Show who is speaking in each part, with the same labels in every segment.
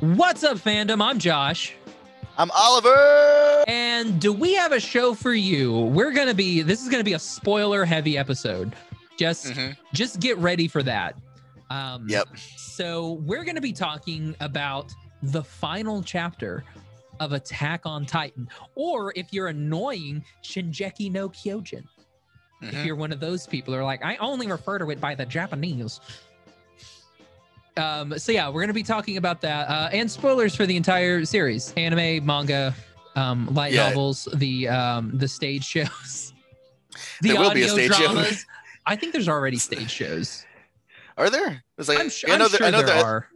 Speaker 1: What's up, fandom? I'm Josh.
Speaker 2: I'm Oliver.
Speaker 1: And do we have a show for you? We're gonna be this is gonna be a spoiler heavy episode. Just
Speaker 2: Mhm.
Speaker 1: just get ready for that. Um
Speaker 2: Yep.
Speaker 1: so we're gonna be talking about the final chapter of Attack on Titan. Or if you're annoying, Shingeki no Kyojin. If
Speaker 2: Mhm.
Speaker 1: you're one of those people who are like, I only refer to it by the Japanese. Um, so yeah, we're gonna be talking about that uh, and spoilers for the entire series: anime, manga, um, light
Speaker 2: Yeah.
Speaker 1: novels, the um, the stage shows, the
Speaker 2: There will be a
Speaker 1: audio
Speaker 2: stage show.
Speaker 1: dramas. I think there's already stage shows.
Speaker 2: Are there? It's like
Speaker 1: I'm,
Speaker 2: know
Speaker 1: I'm sure
Speaker 2: I know
Speaker 1: there
Speaker 2: that
Speaker 1: are.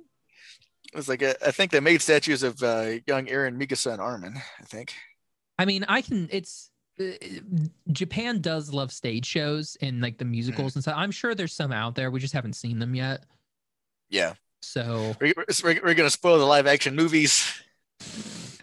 Speaker 2: it's like uh, I think they made statues of uh, young Eren, Mikasa, and Armin. I think.
Speaker 1: I mean, I can. It's uh, Japan does love stage shows and like the musicals and stuff. I'm sure there's some out there. We just haven't seen them yet.
Speaker 2: Yeah,
Speaker 1: So
Speaker 2: we're, we're, we're gonna spoil the live action movies.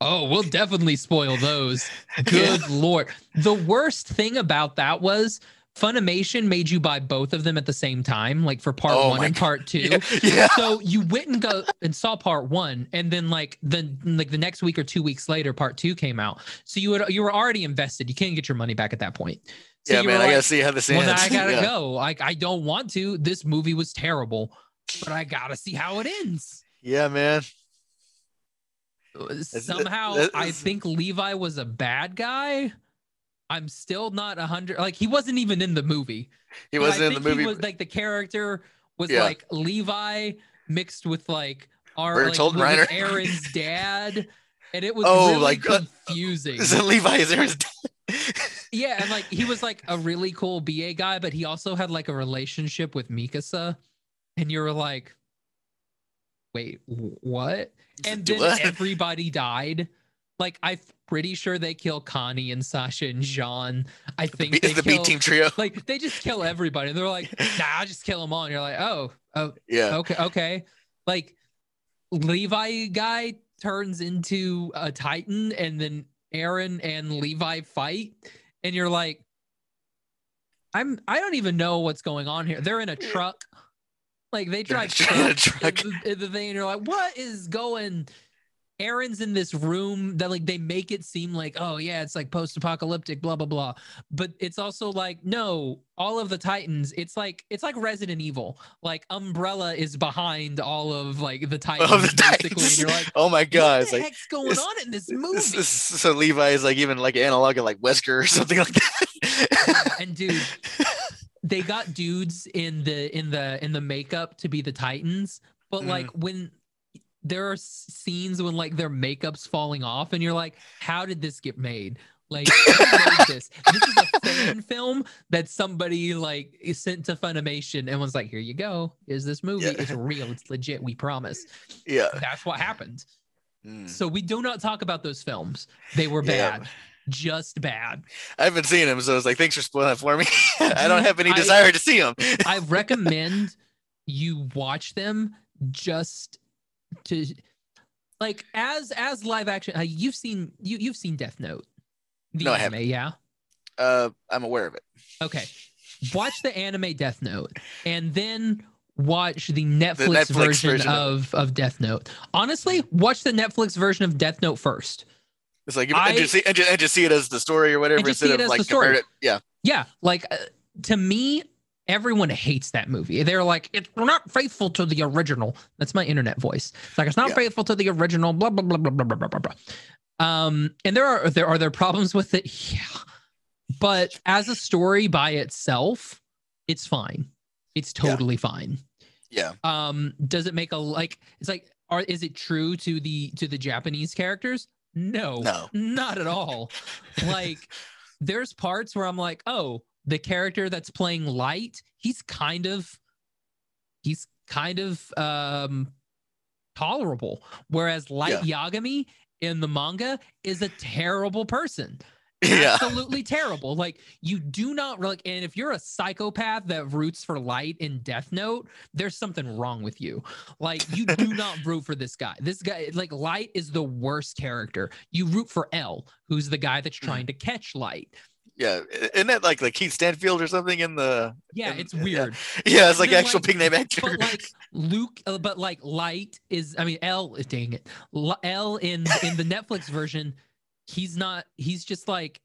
Speaker 1: Oh, we'll definitely spoil those. Good lord. The worst thing about that was Funimation made you buy both of them at the same time, like for part
Speaker 2: Oh
Speaker 1: one and part two.
Speaker 2: Yeah, yeah.
Speaker 1: So you went and go and saw part one, and then like the like the next week or two weeks later, part two came out. So you would you were already invested. You can't get your money back at that point. So
Speaker 2: yeah, man.
Speaker 1: were
Speaker 2: I gotta see how this
Speaker 1: well,
Speaker 2: ends.
Speaker 1: I gotta
Speaker 2: Yeah.
Speaker 1: go. Like I don't want to. This movie was terrible, but I gotta see how it ends.
Speaker 2: Yeah, man.
Speaker 1: somehow
Speaker 2: that
Speaker 1: I think Levi was a bad guy. I'm still not a hundred. Like he wasn't even in the movie.
Speaker 2: He wasn't in the movie.
Speaker 1: was like the character was
Speaker 2: Yeah.
Speaker 1: like Levi mixed with like our like,
Speaker 2: Reiner.
Speaker 1: Eren's dad, and it was
Speaker 2: Oh,
Speaker 1: really
Speaker 2: like, uh,
Speaker 1: confusing.
Speaker 2: so Levi is Eren's
Speaker 1: yeah, and like he was like a really cool BA guy, but he also had like a relationship with Mikasa, and you were like, wait, what? and then
Speaker 2: What?
Speaker 1: everybody died. Like I'm pretty sure they kill Connie and Sasha and Jean. I think
Speaker 2: B-
Speaker 1: they
Speaker 2: the B team trio.
Speaker 1: like they just kill everybody. And they're like, nah, I'll just kill them all. And you're like, oh, oh,
Speaker 2: Yeah.
Speaker 1: okay, okay. Like Levi guy turns into a Titan, and then Eren and Levi fight, and you're like, I'm I don't even know what's going on here. They're in a truck. Like they
Speaker 2: They're in a
Speaker 1: drive
Speaker 2: in a
Speaker 1: truck,
Speaker 2: truck.
Speaker 1: in the, in the thing, and you're like, what is going? Eren's in this room that like they make it seem like, oh yeah, it's like post-apocalyptic, blah blah blah. But it's also like, no, all of the Titans, it's like it's like Resident Evil. Like Umbrella is behind all of like the Titans,
Speaker 2: Oh, the
Speaker 1: basically.
Speaker 2: Titans.
Speaker 1: And you're like,
Speaker 2: oh my god!
Speaker 1: what the
Speaker 2: like
Speaker 1: heck's going on in this
Speaker 2: this-
Speaker 1: movie?
Speaker 2: this- so Levi is like even like analog of like Wesker or something like that.
Speaker 1: and dude, they got dudes in the in the in the makeup to be the Titans, but
Speaker 2: Mhm.
Speaker 1: like when there are scenes when like their makeup's falling off, and you're like, how did this get made? Like, this? This is a fan film that somebody like sent to Funimation and was like, here you go. Is this movie?
Speaker 2: Yeah.
Speaker 1: It's real. It's legit. We promise.
Speaker 2: yeah.
Speaker 1: That's what happened.
Speaker 2: Mm.
Speaker 1: So we do not talk about those films. They were
Speaker 2: Yeah.
Speaker 1: bad. Just bad.
Speaker 2: I haven't seen him, so it's like thanks for spoiling it for me. I don't have any
Speaker 1: I-
Speaker 2: desire to see him.
Speaker 1: I recommend you watch them just to like as as live action. Uh, you've seen you you've seen Death Note, the
Speaker 2: No, I
Speaker 1: anime, yeah.
Speaker 2: Uh, I'm aware of it.
Speaker 1: Okay, watch the anime Death Note, and then watch the Netflix,
Speaker 2: Netflix
Speaker 1: version,
Speaker 2: version of
Speaker 1: of Death Note. Honestly, watch the Netflix version of Death Note first.
Speaker 2: It's like
Speaker 1: I-
Speaker 2: and just, see, and, just, and just see it as the story or whatever instead
Speaker 1: see it
Speaker 2: of
Speaker 1: as
Speaker 2: like
Speaker 1: the story.
Speaker 2: it. Yeah,
Speaker 1: Yeah, like uh, to me, everyone hates that movie. They're like, it's not faithful to the original. That's my internet voice. It's like it's not
Speaker 2: Yeah.
Speaker 1: faithful to the original. Blah blah blah blah blah blah blah blah. blah. Um, and there are there are there problems with it. Yeah, but as a story by itself, it's fine. It's
Speaker 2: Yeah.
Speaker 1: totally fine.
Speaker 2: yeah,
Speaker 1: Um, does it make a like? It's like, are is it true to the to the Japanese characters? No,
Speaker 2: No.
Speaker 1: not at all. like, there's parts where I'm like, oh, the character that's playing Light, he's kind of, he's kind of um tolerable, whereas Light Yagami in the manga is a terrible person
Speaker 2: yeah.
Speaker 1: absolutely terrible. Like you do not like, and if you're a psychopath that roots for light in Death Note, there's something wrong with you. Like you do not root for this guy. This guy, like light, is the worst character. You root for L, who's the guy that's
Speaker 2: Mhm.
Speaker 1: trying to catch light.
Speaker 2: Yeah, isn't that like like Keith Stanfield or something in the?
Speaker 1: Yeah,
Speaker 2: in-
Speaker 1: it's weird.
Speaker 2: Yeah, it's like actual
Speaker 1: like-
Speaker 2: big name actor.
Speaker 1: But like Luke, uh, but like Light is, I mean, L, dang it, L, L in in the Netflix version, he's not. He's just like,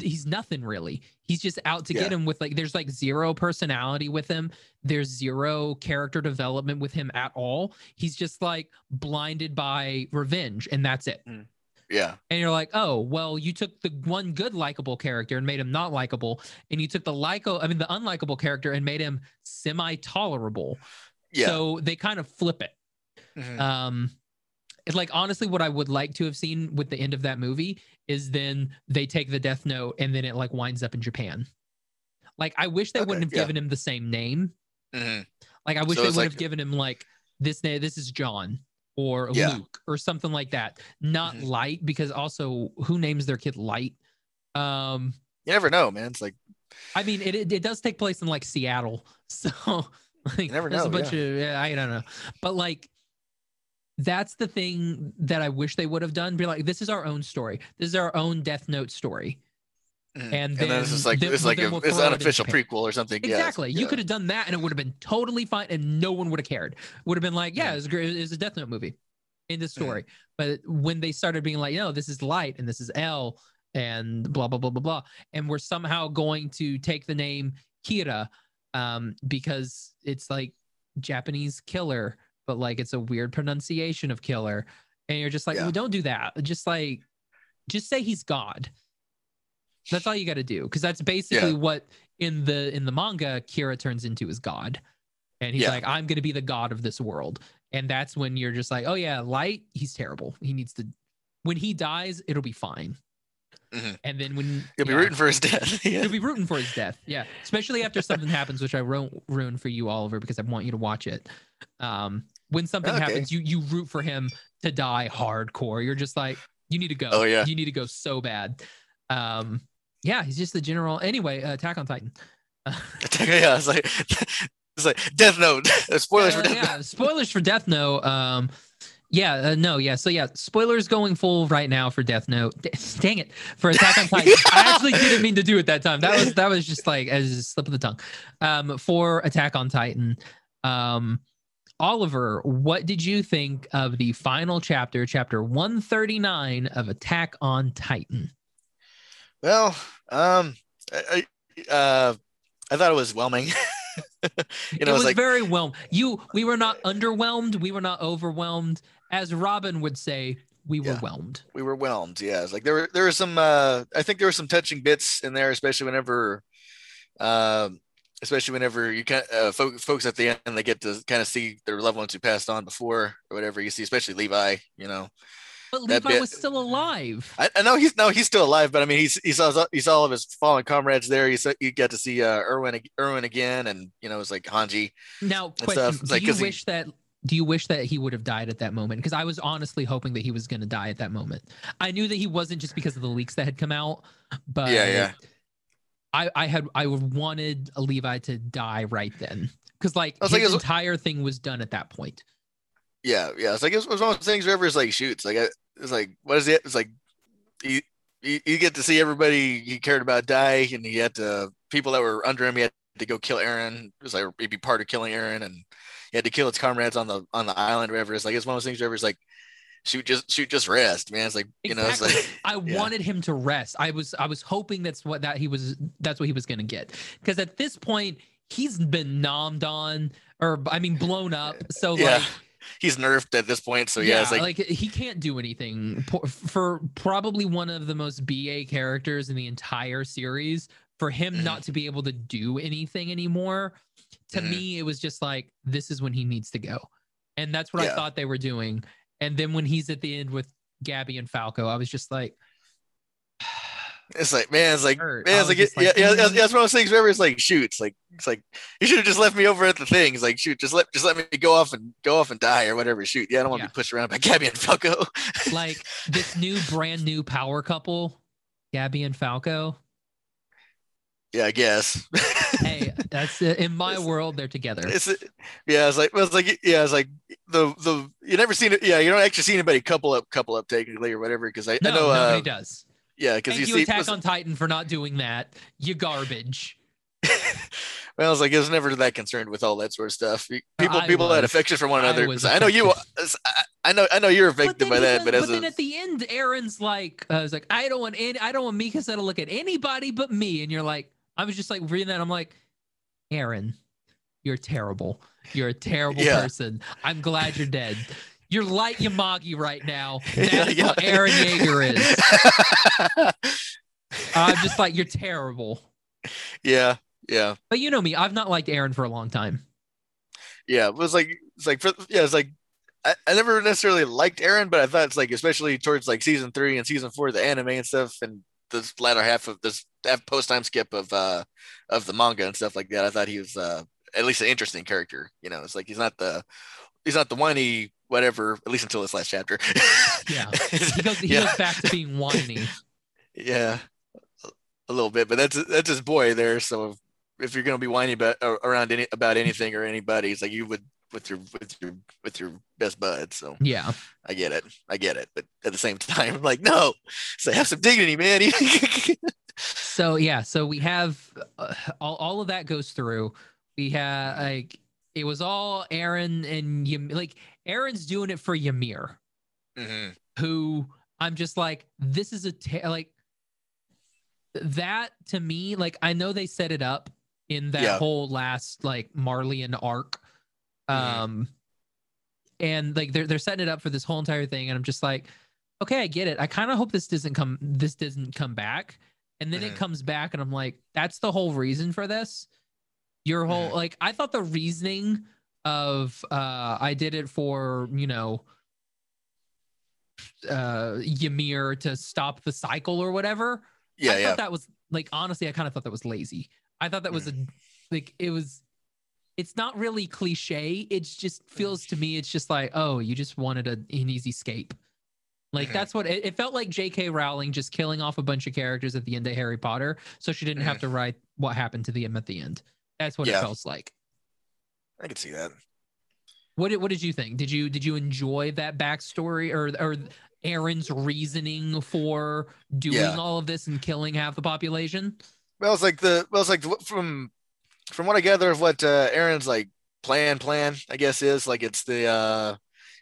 Speaker 1: he's nothing really. He's just out to get him with like. There's like zero personality with him. There's zero character development with him at all. He's just like blinded by revenge, and that's it.
Speaker 2: Yeah,
Speaker 1: And you're like, oh, well, you took the one good likable character and made him not likable, and you took the lyco, I mean, the unlikable character and made him semi-tolerable.
Speaker 2: yeah.
Speaker 1: So they kind of flip it.
Speaker 2: Mhm.
Speaker 1: Um, it's like honestly, what I would like to have seen with the end of that movie is then they take the Death Note and then it like winds up in Japan. Like I wish they
Speaker 2: Okay,
Speaker 1: wouldn't have
Speaker 2: yeah.
Speaker 1: given him the same name.
Speaker 2: Mhm.
Speaker 1: Like I wish
Speaker 2: So
Speaker 1: they would
Speaker 2: like-
Speaker 1: have given him like this name. This is John or
Speaker 2: Yeah.
Speaker 1: Luke or something like that. Not
Speaker 2: Mhm.
Speaker 1: Light because also who names their kid Light? Um,
Speaker 2: You never know, man. It's like
Speaker 1: I mean, it, it it does take place in like Seattle, so like
Speaker 2: never
Speaker 1: there's a
Speaker 2: know,
Speaker 1: bunch of yeah, I don't know, but like that's the thing that I wish they would have done. Be like, this is our own story. This is our own Death Note story.
Speaker 2: Mhm.
Speaker 1: And
Speaker 2: then it's just like
Speaker 1: then-
Speaker 2: it's like a, it's an unofficial prequel or something. Yeah,
Speaker 1: Exactly. You
Speaker 2: yeah.
Speaker 1: could have done that, and it would have been totally fine, and no one would have cared. Would have been like, yeah,
Speaker 2: Mhm.
Speaker 1: it great. It a Death Note movie in the
Speaker 2: Mm-hmm.
Speaker 1: story. But when they started being like, no, this is Light and this is L and blah blah blah blah blah, and we're somehow going to take the name Kira um, because it's like Japanese killer, but like it's a weird pronunciation of killer, and you're just like,
Speaker 2: Yeah.
Speaker 1: well, don't do that. Just like, just say he's God. That's all you got to do, because that's basically
Speaker 2: Yeah.
Speaker 1: what in the in the manga Kira turns into is God, and he's
Speaker 2: Yeah.
Speaker 1: like, I'm gonna be the god of this world, and that's when you're just like, oh yeah, Light, he's terrible. He needs to. When he dies, it'll be fine.
Speaker 2: Mhm.
Speaker 1: And then when
Speaker 2: You'll be
Speaker 1: yeah.
Speaker 2: rooting for his death. yeah.
Speaker 1: You'll be rooting for his death. Yeah. Especially after something happens, which I won't ruin for you, Oliver, because I want you to watch it. Um, when something
Speaker 2: Okay.
Speaker 1: happens, you you root for him to die hardcore. You're just like, you need to go.
Speaker 2: Oh, yeah.
Speaker 1: You need to go so bad. Um, yeah, he's just the general. Anyway, uh, Attack on Titan.
Speaker 2: yeah, it's like it's like Death Note. Spoilers for
Speaker 1: Uh,
Speaker 2: Death
Speaker 1: yeah,
Speaker 2: Note.
Speaker 1: spoilers for Death Note. Um, yeah, uh, no, yeah. So yeah, spoilers going full right now for Death Note. D- Dang it, for Attack on Titan. I actually didn't mean to do it that time. That was that was just like as a slip of the tongue. Um, for Attack on Titan. Um, Oliver, what did you think of the final chapter, chapter 139 of Attack on Titan?
Speaker 2: Well, um, I, I, uh, I thought it was whelming. you
Speaker 1: it
Speaker 2: know,
Speaker 1: was
Speaker 2: like
Speaker 1: very well. You we were not underwhelmed, we were not overwhelmed. As Robin would say, we were
Speaker 2: Yeah.
Speaker 1: whelmed.
Speaker 2: we were whelmed. Yeah, it's like there were there were some. Uh, I think there were some touching bits in there, especially whenever, um, especially whenever you can uh, fo- folks at the end they get to kind of see their loved ones who passed on before or whatever. You see, especially Levi. You know,
Speaker 1: But
Speaker 2: That
Speaker 1: Levi
Speaker 2: bit-
Speaker 1: was still alive.
Speaker 2: I, I know he's no, he's still alive, but I mean, he's he saw he saw all of his fallen comrades there. He saw you got to see uh, Erwin Erwin again, and you know, it was like Hanji.
Speaker 1: Now, question: Do
Speaker 2: like,
Speaker 1: you
Speaker 2: 'cause he-
Speaker 1: wish that? Do you wish that he would have died at that moment? Because I was honestly hoping that he was going to die at that moment. I knew that he wasn't just because of the leaks that had come out, but
Speaker 2: Yeah, yeah.
Speaker 1: I, I had I wanted Levi to die right then because like his
Speaker 2: like, was-
Speaker 1: entire thing was done at that point.
Speaker 2: Yeah, yeah. It's like it was, one of those things where it's like shoots. Like I- it's like what is it? It's like you, you you get to see everybody he cared about die, and he had to people that were under him. He had to go kill Eren. It was like he'd be part of killing Eren, and he had to kill his comrades on the on the island. Whatever. It's like it's one of those things where it's like shoot just shoot just rest, man. It's like you know, it's like
Speaker 1: I
Speaker 2: yeah.
Speaker 1: wanted him to rest. I was I was hoping that's what that he was that's what he was going to get because at this point he's been nommed on or I mean blown up. So
Speaker 2: Yeah.
Speaker 1: like
Speaker 2: he's nerfed at this point. So yeah, it's like,
Speaker 1: like, he can't do anything for, probably one of the most BA characters in the entire series. For him
Speaker 2: Mhm.
Speaker 1: not to be able to do anything anymore, to
Speaker 2: Mhm.
Speaker 1: me it was just like this is when he needs to go, and that's what I thought they were doing. And then when he's at the end with Gabby and Falco, I was just like,
Speaker 2: it's like man, it's like
Speaker 1: hurt.
Speaker 2: man, it's like,
Speaker 1: like,
Speaker 2: yeah, yeah, that's,
Speaker 1: "Mm."
Speaker 2: that's one of those things. Where it's like shoots, like it's like you should have just left me over at the thing. It's like shoot, just let just let me go off and go off and die or whatever. Shoot, yeah, I don't want to
Speaker 1: Yeah.
Speaker 2: be pushed around by Gabby and Falco.
Speaker 1: like this new brand new power couple, Gabby and Falco.
Speaker 2: yeah, I guess.
Speaker 1: Hey, that's in my
Speaker 2: It's-
Speaker 1: world. They're together.
Speaker 2: it's yeah, it's like well, it's like yeah, it's like the the you never seen it. Yeah, you don't actually see anybody couple up couple up technically or whatever because I,
Speaker 1: No,
Speaker 2: I know
Speaker 1: nobody
Speaker 2: uh,
Speaker 1: does.
Speaker 2: Yeah, because you
Speaker 1: you,
Speaker 2: see,
Speaker 1: Attack
Speaker 2: was-
Speaker 1: on Titan, for not doing that. You garbage.
Speaker 2: well, I was like, I was never that concerned with all that sort of stuff. People,
Speaker 1: I
Speaker 2: people had affection for one
Speaker 1: I
Speaker 2: another.
Speaker 1: was
Speaker 2: 'cause I know you. I, I know, I know you're affected by that, but
Speaker 1: then
Speaker 2: a,
Speaker 1: at the end, Eren's like, uh, I was like, I don't want any, I don't want Mikasa to look at anybody but me. And you're like, I was just like reading that. I'm like, Eren, you're terrible. You're a terrible
Speaker 2: Yeah.
Speaker 1: person. I'm glad you're dead. You're light Yamagi right now. That's
Speaker 2: yeah.
Speaker 1: what Eren Yeager is. I'm just like, you're terrible.
Speaker 2: yeah, yeah,
Speaker 1: But you know me, I've not liked Eren for a long time.
Speaker 2: yeah. It was like, it's like, for, yeah, it's like, I, I never necessarily liked Eren, but I thought it's like, especially towards like season three and season four, the anime and stuff, and this latter half of this post time skip of uh of the manga and stuff like that. I thought he was uh at least an interesting character. You know, it's like he's not the he's not the whiny whatever, at least until this last chapter.
Speaker 1: Yeah. He goes, he
Speaker 2: yeah.
Speaker 1: goes back to being whiny.
Speaker 2: Yeah, a little bit, but that's that's his boy there. So if you're gonna be whiny about around any about anything or anybody, it's like you would with your with your with your best bud. So
Speaker 1: Yeah.
Speaker 2: I get it, I get it, but at the same time, I'm like, no, so have some dignity, man.
Speaker 1: So yeah, so we have uh, all, all of that goes through. We have like it was all Eren and Ym- like Eren's doing it for Ymir,
Speaker 2: Mhm.
Speaker 1: who I'm just like this is a ta- like that to me like I know they set it up in that
Speaker 2: Yeah.
Speaker 1: whole last like Marleyan arc,
Speaker 2: Mhm.
Speaker 1: um, and like they're they're setting it up for this whole entire thing, and I'm just like, okay, I get it. I kind of hope this doesn't come this doesn't come back, and then
Speaker 2: Mhm.
Speaker 1: it comes back, and I'm like, that's the whole reason for this. Your whole
Speaker 2: Mhm.
Speaker 1: like I thought the reasoning of uh I did it for you know uh Ymir to stop the cycle or whatever.
Speaker 2: Yeah,
Speaker 1: I
Speaker 2: yeah,
Speaker 1: thought that was like honestly, I kind of thought that was lazy. I thought that was a like it was. It's not really cliche. It just feels to me. It's just like, oh, you just wanted a, an easy escape. Like
Speaker 2: Mhm.
Speaker 1: that's what it, it felt like. J.K. Rowling just killing off a bunch of characters at the end of Harry Potter, so she didn't have to write what happened to them at the end. That's what
Speaker 2: Yeah.
Speaker 1: it felt like.
Speaker 2: I can see that.
Speaker 1: What did what did you think? Did you did you enjoy that backstory or or Eren's reasoning for doing
Speaker 2: Yeah.
Speaker 1: all of this and killing half the population?
Speaker 2: Well, it's like the well, it's like from from what I gather of what uh, Eren's like plan plan I guess is like it's the uh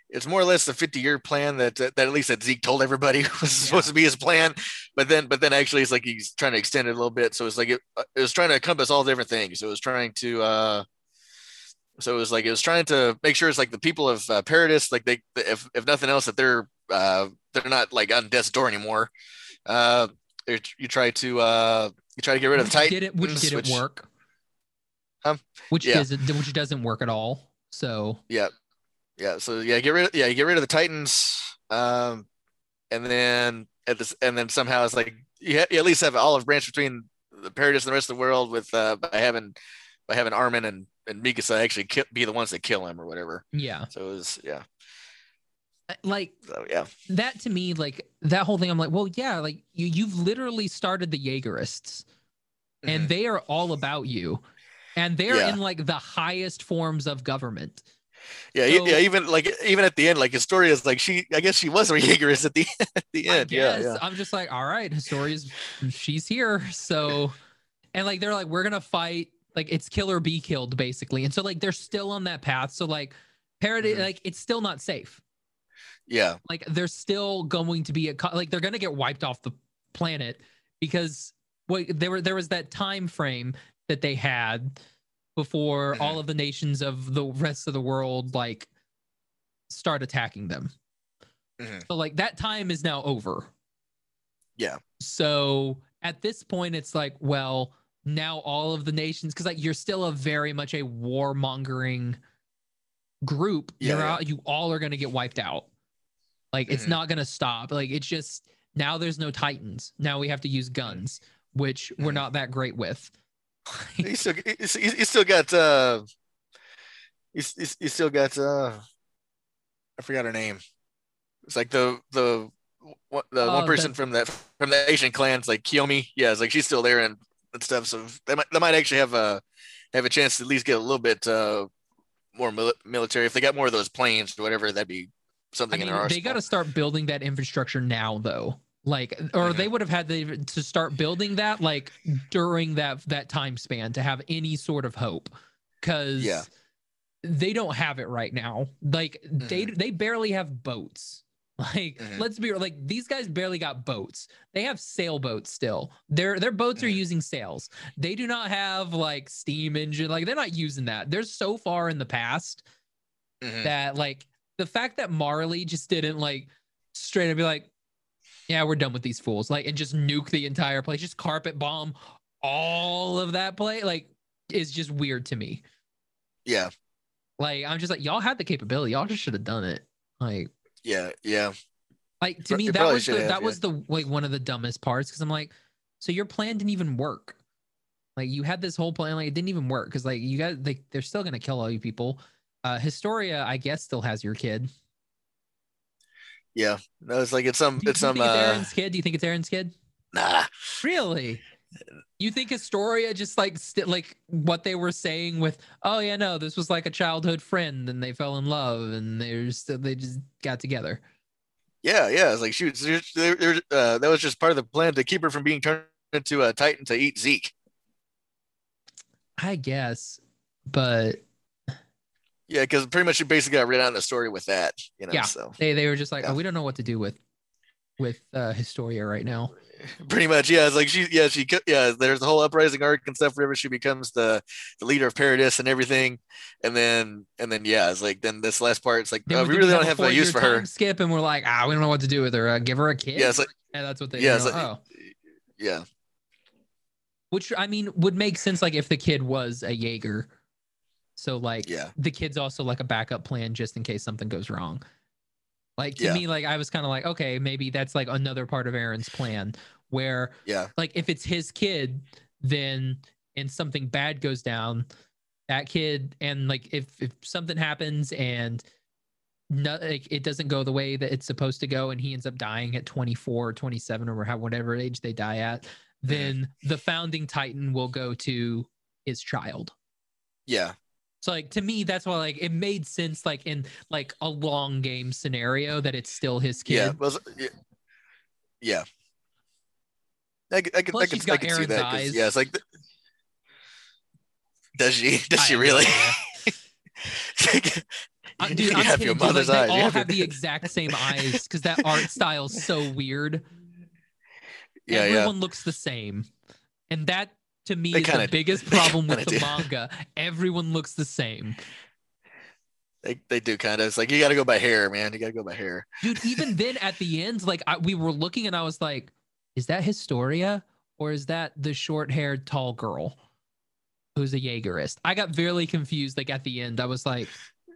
Speaker 2: it's more or less the 50 year plan that that at least that Zeke told everybody was supposed to be his plan, but then but then actually it's like he's trying to extend it a little bit. So it's like it, uh, it was trying to encompass all different things. It was trying to uh so it was like it was trying to make sure it's like the people of uh, Paradis like they if if nothing else that they're uh they're not like on death's door anymore. Uh you try to uh you try to get rid of
Speaker 1: Which
Speaker 2: Titan
Speaker 1: did it which didn't work.
Speaker 2: Um,
Speaker 1: which
Speaker 2: yeah.
Speaker 1: doesn't which doesn't work at all. So
Speaker 2: Yeah, yeah. So yeah, get rid. Of, yeah, you get rid of the Titans, um, and then at this, and then somehow it's like you, ha- you at least have an olive branch between the Paradis and the rest of the world with uh, by having by having Armin and and Mikasa actually ki- be the ones that kill him or whatever.
Speaker 1: yeah,
Speaker 2: So it was yeah,
Speaker 1: like
Speaker 2: so, yeah,
Speaker 1: that to me, like that whole thing. I'm like, well, yeah, like you you've literally started the Jaegerists, and
Speaker 2: Mhm.
Speaker 1: they are all about you, and they're
Speaker 2: Yeah.
Speaker 1: in like the highest forms of government.
Speaker 2: yeah,
Speaker 1: so-
Speaker 2: yeah. Even like even at the end, like Historia is like she. I guess she was a Jaegerist at the at the end. Yeah, yeah.
Speaker 1: I'm just like, all right, Historia's she's here. So and like they're like, we're gonna fight, like it's kill or be killed, basically. And so like they're still on that path. So like Paradise,
Speaker 2: Mhm.
Speaker 1: like it's still not safe.
Speaker 2: Yeah,
Speaker 1: Like they're still going to be a like they're gonna get wiped off the planet because what there were there was that time frame that they had before
Speaker 2: Mhm.
Speaker 1: all of the nations of the rest of the world like start attacking them.
Speaker 2: Mhm.
Speaker 1: So like that time is now over.
Speaker 2: Yeah.
Speaker 1: So at this point, it's like, well, now all of the nations, because like you're still a very much a warmongering group.
Speaker 2: Yeah,
Speaker 1: You're
Speaker 2: yeah.
Speaker 1: out, you all are gonna get wiped out. Like it's
Speaker 2: Mhm.
Speaker 1: not gonna stop. Like it's just now there's no titans. Now we have to use guns, which we're
Speaker 2: Mhm.
Speaker 1: not that great with.
Speaker 2: he still he still got uh he's he's, he's still got uh I forgot her name. It's like the the one- the
Speaker 1: Oh,
Speaker 2: one person
Speaker 1: the-
Speaker 2: from that from the Asian clans, like Kiyomi. Yeah, it's like she's still there and, and stuff. So they might they might actually have a have a chance to at least get a little bit uh more mil- military if they got more of those planes or whatever. That'd be something I
Speaker 1: mean,
Speaker 2: in their
Speaker 1: they got to start building that infrastructure now, though. like or
Speaker 2: Mhm.
Speaker 1: they would have had to, to start building that like during that that time span to have any sort of hope because
Speaker 2: Yeah.
Speaker 1: they don't have it right now like they they barely have boats like
Speaker 2: Mhm.
Speaker 1: let's be real like these guys barely got boats they have sailboats still their their boats are
Speaker 2: Mhm.
Speaker 1: using sails they do not have like steam engine like they're not using that they're so far in the past
Speaker 2: Mhm.
Speaker 1: that like the fact that Marley just didn't like straight up be like, yeah, we're done with these fools, like, and just nuke the entire place, just carpet bomb all of that play, like, is just weird to me.
Speaker 2: Yeah.
Speaker 1: Like, I'm just like, y'all had the capability, y'all just should have done it. Like,
Speaker 2: Yeah. Yeah.
Speaker 1: like to me,
Speaker 2: you
Speaker 1: that was the,
Speaker 2: have,
Speaker 1: that
Speaker 2: yeah.
Speaker 1: was the like one of the dumbest parts because I'm like, so your plan didn't even work. Like you had this whole plan, like it didn't even work because like you guys, like they're still gonna kill all you people. Uh, Historia, I guess, still has your kid.
Speaker 2: Yeah. No, it's like it's some it's some
Speaker 1: think it's
Speaker 2: uh
Speaker 1: Eren's kid? Do you think it's Eren's kid?
Speaker 2: nah.
Speaker 1: Really? You think Historia just like st- like what they were saying with, oh yeah, no, this was like a childhood friend and they fell in love and they're still they just got together.
Speaker 2: Yeah, yeah. It's like shoot, they're, they're, uh, that was just part of the plan to keep her from being turned into a Titan to eat Zeke.
Speaker 1: I guess, but
Speaker 2: Yeah, because pretty much she basically got written out in the story with that, you know.
Speaker 1: Yeah.
Speaker 2: So
Speaker 1: they they were just like,
Speaker 2: Yeah.
Speaker 1: oh, we don't know what to do with with uh Historia right now.
Speaker 2: pretty much, yeah. It's like she, yeah, she, yeah. There's the whole uprising arc and stuff. Wherever she becomes the the leader of Paradis and everything, and then and then yeah, it's like then this last part, it's like oh,
Speaker 1: we-
Speaker 2: really don't have a use for her.
Speaker 1: Skip and we're like, ah, we don't know what to do with her. Uh, give her a kid.
Speaker 2: Yeah, like
Speaker 1: and that's what they.
Speaker 2: yeah,
Speaker 1: Yeah,
Speaker 2: like-
Speaker 1: oh,
Speaker 2: yeah,
Speaker 1: which I mean would make sense like if the kid was a Jaeger. So like
Speaker 2: yeah,
Speaker 1: the kid's also like a backup plan just in case something goes wrong. Like to
Speaker 2: Yeah.
Speaker 1: me, like I was kind of like, okay, maybe that's like another part of Eren's plan where
Speaker 2: yeah,
Speaker 1: like if it's his kid, then and something bad goes down, that kid and like if if something happens and no, like, it doesn't go the way that it's supposed to go and he ends up dying at 24 or 27 or how whatever age they die at mm. then the founding titan will go to his child.
Speaker 2: Yeah,
Speaker 1: so like to me that's why like it made sense like in like a long game scenario that it's still his kid
Speaker 2: yeah. Well, yeah. yeah. I, I
Speaker 1: Plus
Speaker 2: I
Speaker 1: she's
Speaker 2: I
Speaker 1: got
Speaker 2: could see that.
Speaker 1: eyes.
Speaker 2: Yeah, it's like, the- does she? Does she really?
Speaker 1: idea. Uh, dude,
Speaker 2: you
Speaker 1: I'm
Speaker 2: have
Speaker 1: kidding,
Speaker 2: your
Speaker 1: dude, like,
Speaker 2: mother's
Speaker 1: they
Speaker 2: eyes. You
Speaker 1: all
Speaker 2: have
Speaker 1: have
Speaker 2: your-
Speaker 1: the exact same eyes because that art style is so weird.
Speaker 2: yeah, yeah.
Speaker 1: Everyone looks the same, and that to me
Speaker 2: They
Speaker 1: is the
Speaker 2: kinda-
Speaker 1: biggest problem with the
Speaker 2: do.
Speaker 1: manga. Everyone looks the same,
Speaker 2: They, they do kind of. It's like you got to go by hair, man. You got to go by hair.
Speaker 1: dude. Even then, at the end, like I, we were looking, and I was like, "Is that Historia or is that the short-haired tall girl who's a Jaegerist?" I got very confused. Like at the end, I was like,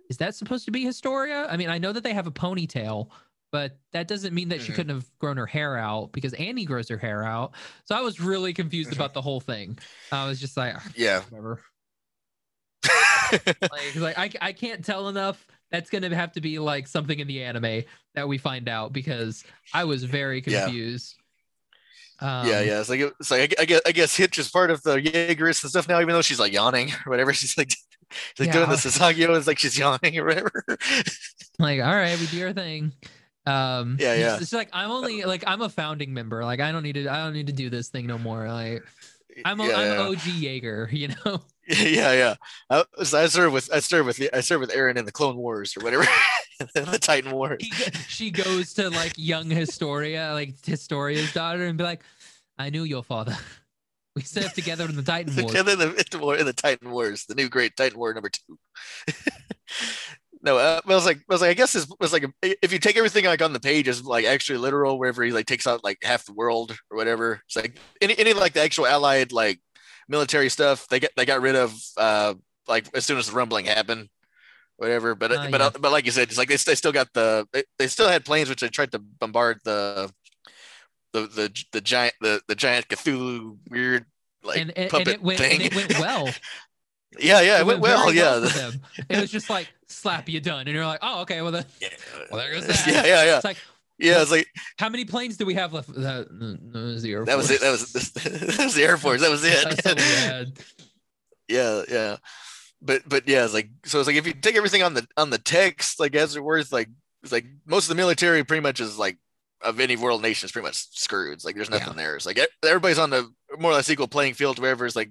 Speaker 1: "Is that supposed to be Historia?" I mean, I know that they have a ponytail. But that doesn't mean that she
Speaker 2: Mhm.
Speaker 1: couldn't have grown her hair out because Annie grows her hair out. So I was really confused
Speaker 2: Mhm.
Speaker 1: about the whole thing. I was just like,
Speaker 2: Yeah.
Speaker 1: whatever. like, like I, I can't tell enough. That's gonna have to be like something in the anime that we find out because I was very
Speaker 2: Yeah.
Speaker 1: confused. Um,
Speaker 2: yeah, yeah. It's like it's like I guess I guess Hitch is part of the Jaegerist and stuff now, even though she's like yawning or whatever. She's like, she's like doing
Speaker 1: Yeah.
Speaker 2: the Sasageyo. It's like she's yawning or whatever.
Speaker 1: Like, all right, we do our thing. Um,
Speaker 2: Yeah,
Speaker 1: it's-
Speaker 2: yeah.
Speaker 1: It's, like I'm only like I'm a founding member. Like I don't need to. I don't need to do this thing no more. Like I'm a,
Speaker 2: yeah,
Speaker 1: I'm
Speaker 2: yeah.
Speaker 1: OG Jaeger. You know.
Speaker 2: yeah, yeah. I, so I served with I served with I served with Eren in the Clone Wars or whatever, the Titan Wars.
Speaker 1: he, she goes to like young Historia, like Historia's daughter, and be like, "I knew your father. We served together in the Titan Wars."
Speaker 2: the, in the war in the Titan Wars, the new great Titan War number two. No, uh, I was like, I was like, I guess this was like, a, if you take everything like on the page as like actually literal, wherever he like takes out like half the world or whatever. It's like any any like the actual allied like military stuff they get they got rid of uh like as soon as the rumbling happened. Whatever, but
Speaker 1: Oh,
Speaker 2: but
Speaker 1: yeah.
Speaker 2: but like you said, it's like they, they still got the they, they still had planes which they tried to bombard the the the the giant the the giant Cthulhu weird like
Speaker 1: and, and, and
Speaker 2: puppet
Speaker 1: it went
Speaker 2: thing.
Speaker 1: and it went well.
Speaker 2: Yeah, yeah, it, went, well.
Speaker 1: very
Speaker 2: Yeah.
Speaker 1: It was just like slap you done, and you're like, oh okay, well, the,
Speaker 2: yeah,
Speaker 1: well there goes that.
Speaker 2: yeah, yeah, yeah.
Speaker 1: It's like
Speaker 2: Yeah, it's like
Speaker 1: how many planes do we have left? That, no, was the Air Force.
Speaker 2: that was it. That was that was the Air Force. That was
Speaker 1: That's all we
Speaker 2: it.
Speaker 1: had.
Speaker 2: yeah, yeah. But but yeah, it's like so. It's like if you take everything on the on the text, like as it worth, like it's like most of the military pretty much is like of any world nation is pretty much screwed. It's like there's nothing there. It's like everybody's on the more or less equal playing field. Wherever it's like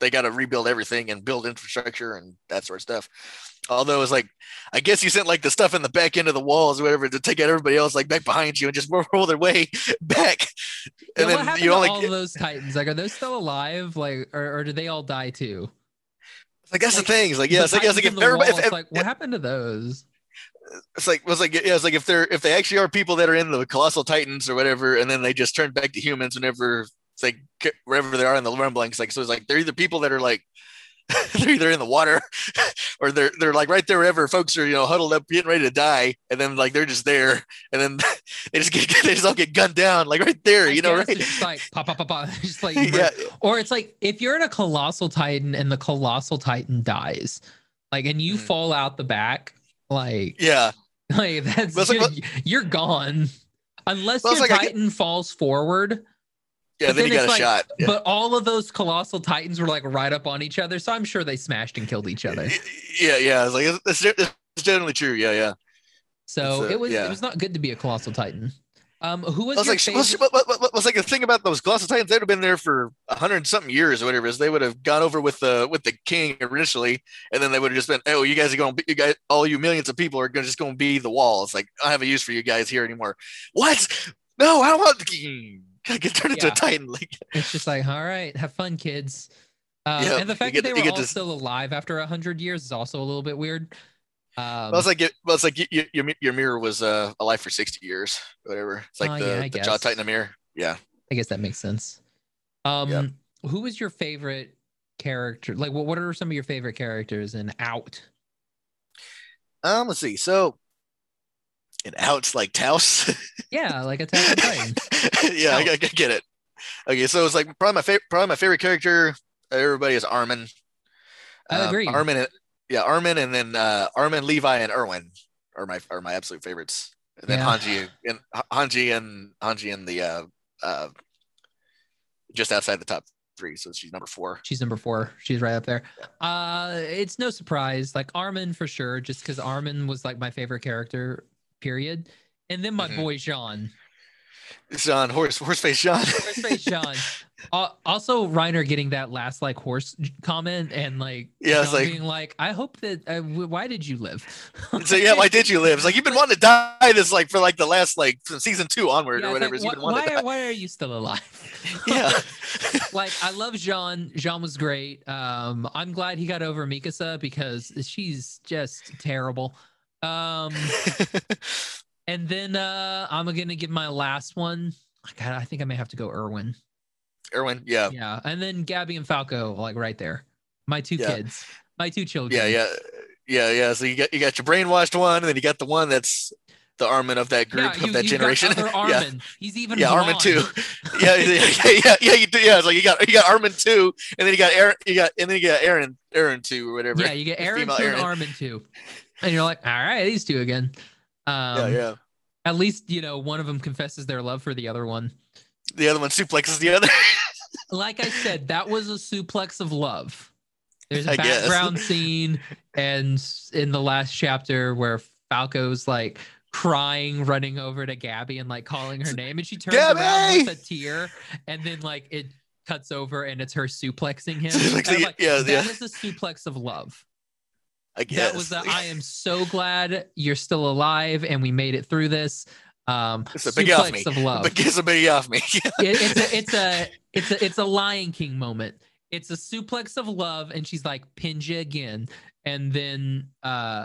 Speaker 2: they got to rebuild everything and build infrastructure and that sort of stuff. Although it's like, I guess you sent like the stuff in the back end of the walls or whatever to take out everybody else like back behind you and just roll their way back.
Speaker 1: Yeah,
Speaker 2: And
Speaker 1: what
Speaker 2: then
Speaker 1: happened
Speaker 2: you
Speaker 1: to
Speaker 2: only
Speaker 1: all those titans? Like, are those still alive? Like, or, or did they all die too?
Speaker 2: like that's
Speaker 1: like,
Speaker 2: the thing. It's like yeah, it's like, yeah, it's like if everybody,
Speaker 1: wall,
Speaker 2: if, if-
Speaker 1: like, what happened to those?
Speaker 2: it's like it's like yeah, it's like if they're if they actually are people that are in the colossal titans or whatever, and then they just turn back to humans whenever it's like wherever they are in the rumblings. Like so, it's like they're either people that are like they're either in the water or they're they're like right there wherever folks are you know huddled up getting ready to die, and then like they're just there, and then they just get they just all get gunned down like right there,
Speaker 1: I
Speaker 2: you know, right?
Speaker 1: Just like pop, pop, pop, pop. Just like
Speaker 2: yeah,
Speaker 1: Or it's like if you're in a colossal titan and the colossal titan dies, like and you
Speaker 2: Mhm.
Speaker 1: fall out the back, like
Speaker 2: yeah.
Speaker 1: like that's
Speaker 2: Well, like
Speaker 1: you're, you're gone. Unless
Speaker 2: Well,
Speaker 1: your
Speaker 2: like I
Speaker 1: titan falls forward,
Speaker 2: Yeah,
Speaker 1: But
Speaker 2: then,
Speaker 1: then
Speaker 2: you got a
Speaker 1: like-
Speaker 2: shot. Yeah.
Speaker 1: but all of those colossal titans were like right up on each other, so I'm sure they smashed and killed each other.
Speaker 2: yeah, yeah. It's like it's, it's generally true. Yeah, yeah.
Speaker 1: So
Speaker 2: uh,
Speaker 1: it was
Speaker 2: yeah.
Speaker 1: it was not good to be a colossal titan. Um, who was
Speaker 2: I was like,
Speaker 1: favorite?
Speaker 2: what, what, what, what's like the thing about those colossal titans? They'd have been there for a hundred something years or whatever. Is they would have gone over with the with the king initially, and then they would have just been, oh, you guys are going, to you guys, all you millions of people are going to just going to be the wall. It's like I don't have a use for you guys here anymore. What? No, I don't want. I get turned into
Speaker 1: Yeah.
Speaker 2: a titan. Like,
Speaker 1: It's just like, all right, have fun, kids. Uh,
Speaker 2: Yeah,
Speaker 1: and the fact
Speaker 2: get-
Speaker 1: that they were all
Speaker 2: to-
Speaker 1: still alive after a hundred years is also a little bit weird. Um,
Speaker 2: well, it's like it, well, it's like you, you, your your mirror was uh, alive for sixty years, whatever. It's like
Speaker 1: Oh,
Speaker 2: the,
Speaker 1: yeah,
Speaker 2: the jaw titan mirror. Yeah.
Speaker 1: I guess that makes sense. Um, who was your favorite character? Like, what what are some of your favorite characters in Out?
Speaker 2: Um, let's see. So, and out like Taos.
Speaker 1: Yeah, like a Titan.
Speaker 2: yeah, I, I get it. Okay, so it's like probably my favorite. Probably my favorite character. Everybody is Armin.
Speaker 1: I
Speaker 2: Um,
Speaker 1: agree.
Speaker 2: Armin, yeah, Armin, and then uh, Armin, Levi, and Erwin are my are my absolute favorites. And then
Speaker 1: Yeah.
Speaker 2: Hanji and Hanji and Hanji and the uh, uh, just outside the top three. So she's number four.
Speaker 1: She's number four. She's right up there. Uh, it's no surprise. Like Armin for sure, just because Armin was like my favorite character. Period. And then my
Speaker 2: Mhm.
Speaker 1: boy Jean.
Speaker 2: Sean Horse Horseface Jean.
Speaker 1: Horseface Jean. Uh, also, Reiner getting that last like horse comment and like
Speaker 2: Yeah, it's like-
Speaker 1: being like, I hope that. Uh, why did you live?
Speaker 2: so yeah, why did you live? It's like you've been wanting to die this like for like the last like season two onward
Speaker 1: Yeah,
Speaker 2: or whatever.
Speaker 1: like,
Speaker 2: You've been
Speaker 1: why,
Speaker 2: wanting to
Speaker 1: why,
Speaker 2: die.
Speaker 1: why are you still alive?
Speaker 2: Yeah.
Speaker 1: like I love Jean. Jean was great. Um, I'm glad he got over Mikasa because she's just terrible. Um, and then uh, I'm gonna give my last one. God, I think I may have to go Irwin.
Speaker 2: Erwin, yeah.
Speaker 1: Yeah, and then Gabby and Falco, like right there. My two
Speaker 2: Yeah.
Speaker 1: kids, my two children.
Speaker 2: Yeah, yeah, yeah, yeah. So you got you got your brainwashed one, and then you got the one that's the Armin of that group
Speaker 1: Yeah,
Speaker 2: of that generation. yeah,
Speaker 1: He's even
Speaker 2: yeah, Armin
Speaker 1: blonde.
Speaker 2: too. Yeah, yeah, yeah, yeah. You do. Yeah, it's like you got you got Armin two, and then you got Eren. You got and then you got Eren Eren two or whatever.
Speaker 1: Yeah, you get
Speaker 2: Eren
Speaker 1: two and
Speaker 2: Eren.
Speaker 1: Armin two, and you're like, all right, these two again. Um,
Speaker 2: yeah, yeah.
Speaker 1: At least you know one of them confesses their love for the other one.
Speaker 2: The other one suplexes the other.
Speaker 1: Like I said, that was a suplex of love. There's a
Speaker 2: I guess.
Speaker 1: background scene, and in the last chapter where Falco's like crying, running over to Gabby and like calling her name, and she turns around with a tear, and then like it cuts over and it's her suplexing him.
Speaker 2: Suplexing
Speaker 1: And I'm
Speaker 2: it,
Speaker 1: like,
Speaker 2: yeah,
Speaker 1: that
Speaker 2: yeah.
Speaker 1: is a suplex of love.
Speaker 2: I guess
Speaker 1: That was the I am so glad you're still alive and we made it through this. Um
Speaker 2: It's a big off me.
Speaker 1: of love.
Speaker 2: But get somebody off me.
Speaker 1: It- it's a it's a it's a it's a Lion King moment. It's a suplex of love, and she's like Pinja again, and then uh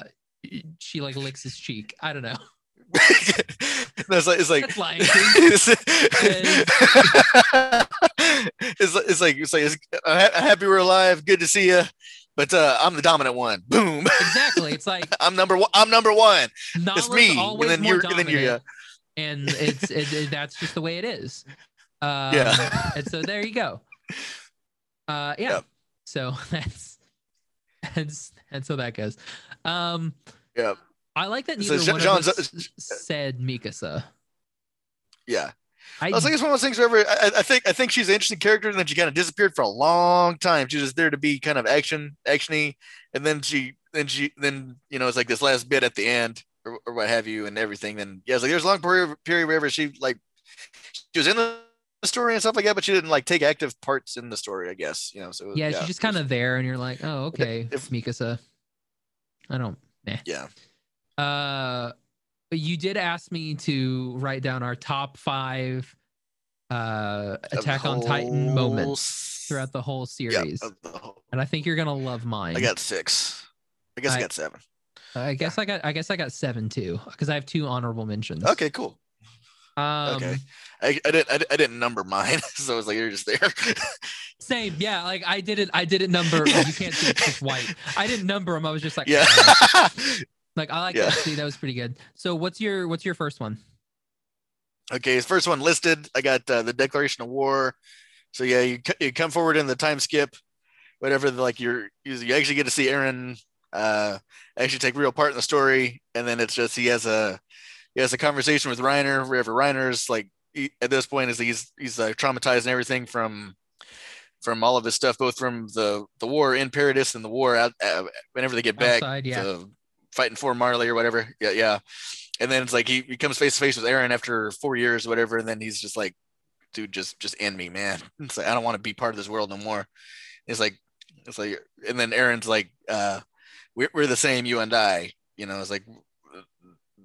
Speaker 1: she like licks his cheek. I don't know.
Speaker 2: no, it's like it's like
Speaker 1: That's King.
Speaker 2: it's, it's, like- it's like it's like it's, I'm happy we're alive. Good to see you. But uh, I'm the dominant one. Boom.
Speaker 1: Exactly. It's like
Speaker 2: I'm number one. I'm number one. It's me. And then you're. And then you're.
Speaker 1: Dominant, and it's it, it- that's just the way it is. Um,
Speaker 2: Yeah.
Speaker 1: and so there you go. Uh, yeah.
Speaker 2: Yep.
Speaker 1: So that's that's that's how that goes. Um,
Speaker 2: Yeah.
Speaker 1: I like that
Speaker 2: So
Speaker 1: neither
Speaker 2: Je-
Speaker 1: one
Speaker 2: Jean's-
Speaker 1: of us said Mikasa.
Speaker 2: Yeah.
Speaker 1: I,
Speaker 2: I was like, it's one of those things where I, I think I think she's an interesting character, and then she kind of disappeared for a long time. She was there to be kind of action, actiony, and then she, then she, then you know, it's like this last bit at the end, or, or what have you and everything. Then yeah, it's like there's a long period period wherever she like she was in the story and stuff like that, but she didn't like take active parts in the story. I guess you know. So
Speaker 1: Yeah, she's just kind of there, and you're like, oh, okay,
Speaker 2: If-
Speaker 1: Mikasa. I don't.
Speaker 2: yeah.
Speaker 1: Uh, you did ask me to write down our top five uh Attack on Titan moments throughout the whole series,
Speaker 2: of the whole-
Speaker 1: and I think you're gonna love mine.
Speaker 2: I got six. I guess I,
Speaker 1: I-
Speaker 2: got seven.
Speaker 1: I guess I got. I guess I got seven too, because I have two honorable mentions.
Speaker 2: Okay, cool.
Speaker 1: Um,
Speaker 2: okay. I, I didn't I, didn't- I didn't number mine, so it was like you're just there.
Speaker 1: Same. Yeah. Like I didn't. I didn't number. oh, you can't see it's just white. I didn't number them. I was just like,
Speaker 2: yeah.
Speaker 1: "Alright." like I like
Speaker 2: Yeah.
Speaker 1: that. See, that was pretty good. So what's your what's your first one?
Speaker 2: okay, first one listed. I got uh, the Declaration of War. So yeah, you you come forward in the time skip, whatever. Like you're you you actually get to see Eren uh actually take real part in the story, and then it's just he has a he has a conversation with Reiner. Wherever Reiner's like he, at this point is he's he's uh, traumatized and everything from from all of his stuff, both from the the war in Paradis and the war out uh, whenever they get back
Speaker 1: Outside, yeah.
Speaker 2: to fighting for Marley or whatever. Yeah, yeah. And then it's like he, he comes face to face with Eren after four years or whatever, and then he's just like, dude, just just end me, man. It's like I don't want to be part of this world no more. It's like it's like and then Eren's like, uh, we're we're the same, you and I. You know, it's like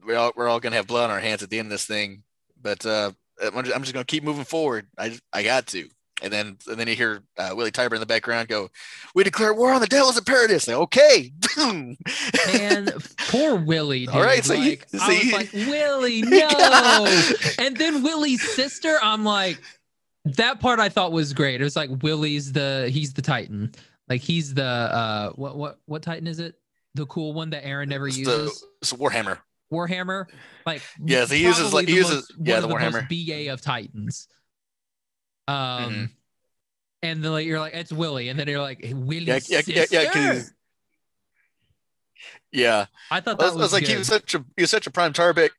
Speaker 2: we're all we're all gonna have blood on our hands at the end of this thing. But uh I'm just, I'm just gonna keep moving forward. I I got to. And then and then you hear uh, Willie Tybur in the background go, "We declare war on the devils of paradise." Like, okay,
Speaker 1: And poor Willie. Dude.
Speaker 2: All right, so you-
Speaker 1: like, I was
Speaker 2: you-
Speaker 1: like, Willie, no. and then Willie's sister, I'm like, that part I thought was great. It was like Willie's the he's the Titan. Like he's the uh what what what Titan is it? The cool one that Eren never
Speaker 2: It's the-
Speaker 1: uses.
Speaker 2: it's Warhammer.
Speaker 1: Warhammer. Like
Speaker 2: Yes, he uses, like, he uses-
Speaker 1: most-
Speaker 2: yeah, the
Speaker 1: most
Speaker 2: Warhammer.
Speaker 1: BA of Titans. Um
Speaker 2: Mhm.
Speaker 1: and then like you're like, it's Willie, and then you're like, hey, Willie's
Speaker 2: Yeah, yeah, yeah, yeah? Yeah,
Speaker 1: I thought
Speaker 2: I
Speaker 1: that
Speaker 2: was,
Speaker 1: was,
Speaker 2: I was like, he was such a he was such a prime target.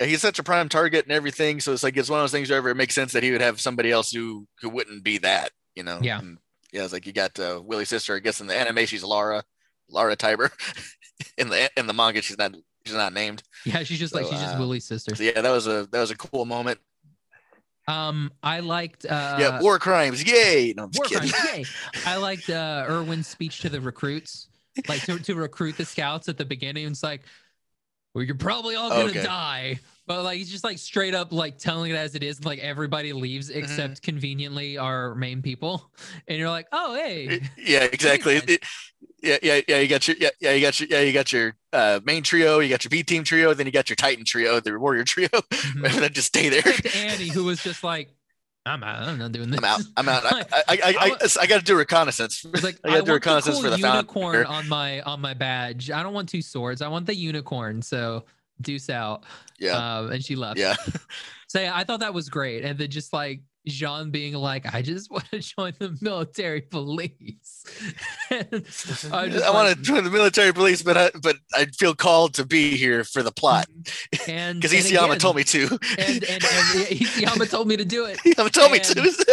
Speaker 2: He's such a prime target and everything. So it's like it's one of those things where it makes sense that he would have somebody else who who wouldn't be that. You know?
Speaker 1: Yeah.
Speaker 2: And, yeah, it's like you got uh, Willie's sister. I guess in the anime she's Lara, Lara Tybur. in the in the manga she's not she's not named.
Speaker 1: yeah, she's just like
Speaker 2: So,
Speaker 1: she's just
Speaker 2: uh,
Speaker 1: Willie's sister.
Speaker 2: So yeah, that was a that was a cool moment.
Speaker 1: Um, I liked uh
Speaker 2: yeah, war crimes, yay! No, I'm just
Speaker 1: war
Speaker 2: kidding.
Speaker 1: crimes, yay. I liked uh Erwin's speech to the recruits, like to, to recruit the scouts at the beginning. It's like, well, you're probably all gonna
Speaker 2: Okay.
Speaker 1: die. But like he's just like straight up like telling it as it is, like everybody leaves
Speaker 2: Mm-hmm.
Speaker 1: except conveniently our main people. And you're like, oh hey.
Speaker 2: yeah, exactly. It- yeah, yeah, yeah. You got your yeah, yeah. You got your yeah. You got your uh, main trio. You got your B team trio. Then you got your Titan trio, the Warrior trio.
Speaker 1: Mhm.
Speaker 2: and then just stay there.
Speaker 1: Except Annie, who was just like, I'm out, I'm not doing this.
Speaker 2: I'm out. I'm out. I I I, I,
Speaker 1: I
Speaker 2: I, I got to do reconnaissance.
Speaker 1: Like
Speaker 2: I
Speaker 1: I,
Speaker 2: gotta do
Speaker 1: want the
Speaker 2: reconnaissance
Speaker 1: cool
Speaker 2: for the
Speaker 1: unicorn
Speaker 2: founder.
Speaker 1: on my on my badge. I don't want two swords. I want the unicorn. So deuce out.
Speaker 2: Yeah,
Speaker 1: Um, and she left.
Speaker 2: yeah.
Speaker 1: So yeah, I thought that was great. And then just like Jean being like, I just want to join the military police. And I
Speaker 2: I,
Speaker 1: just
Speaker 2: want to join the military police, but I but I feel called to be here for the plot
Speaker 1: and
Speaker 2: because
Speaker 1: and
Speaker 2: Isayama
Speaker 1: again,
Speaker 2: told me to.
Speaker 1: And and, and Isayama told me to do it.
Speaker 2: Isayama told me to.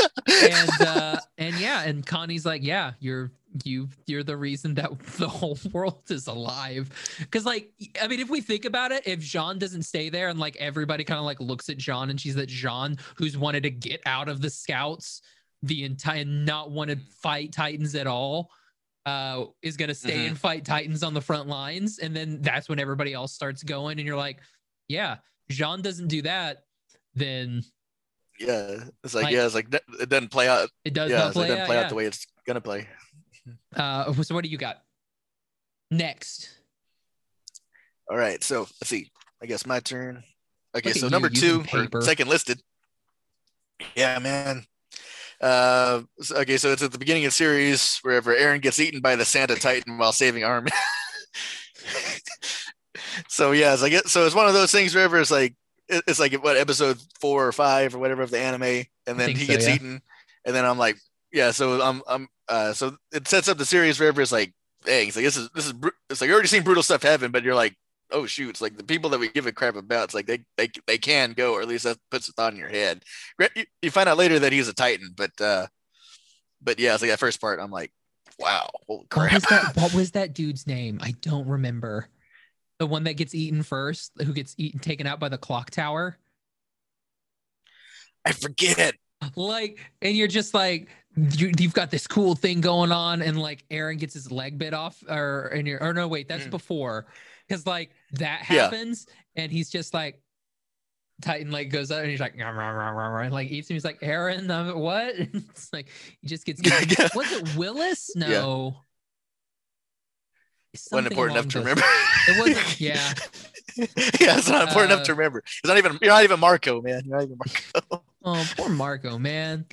Speaker 1: and uh and yeah and connie's like yeah you're you you're the reason that the whole world is alive because like i mean if we think about it if jean doesn't stay there and like everybody kind of like looks at jean and she's that jean who's wanted to get out of the scouts the entire not want to fight titans at all uh is gonna stay
Speaker 2: Mhm.
Speaker 1: and fight titans on the front lines and then that's when everybody else starts going and you're like yeah jean doesn't do that then
Speaker 2: yeah, it's like,
Speaker 1: Like-
Speaker 2: yeah, it's like it doesn't play out.
Speaker 1: it does
Speaker 2: yeah,
Speaker 1: not play
Speaker 2: it doesn't
Speaker 1: out,
Speaker 2: play
Speaker 1: yeah.
Speaker 2: out the way it's gonna play.
Speaker 1: Uh, so what do you got next?
Speaker 2: All right, so let's see. I guess my turn. Okay,
Speaker 1: Look
Speaker 2: so number two, second listed. Yeah, man. Uh, okay, so it's at the beginning of the series wherever Eren gets eaten by the Santa Titan while saving Armin. so yeah, it's like it, so it's one of those things wherever it's like it's like what episode four or five or whatever of the anime, and then he
Speaker 1: so,
Speaker 2: gets
Speaker 1: yeah.
Speaker 2: eaten, and then I'm like, yeah, so I'm I'm uh so it sets up the series wherever it's like, dang, it's like this is this is bru- it's like you already seen brutal stuff happen, but you're like, oh shoot, it's like the people that we give a crap about, it's like they they they can go, or at least that puts a thought in your head. You, find out later that he's a Titan, but uh, but yeah, it's like that first part, I'm like, wow, holy
Speaker 1: What was that? What was that dude's name? I don't remember. the one that gets eaten first, who gets eaten taken out by the clock tower.
Speaker 2: I forget.
Speaker 1: Like, and you're just like, you, you've got this cool thing going on, and like Eren gets his leg bit off, or and you're, or no, wait, that's
Speaker 2: Mm.
Speaker 1: before, because like that
Speaker 2: Yeah.
Speaker 1: happens, and he's just like, Titan like goes out and he's like, "Rah, rah, rah, rah, rah," and like eats him. He's like, Eren, um, what? it's like he just gets.
Speaker 2: Yeah, yeah.
Speaker 1: Was it Willis?
Speaker 2: Yeah.
Speaker 1: No.
Speaker 2: Wasn't important enough to remember.
Speaker 1: It wasn't. Yeah.
Speaker 2: yeah, it's not important
Speaker 1: Uh,
Speaker 2: enough to remember. It's not even. You're not even Marco, man. You're not even Marco.
Speaker 1: Oh, poor Marco, man.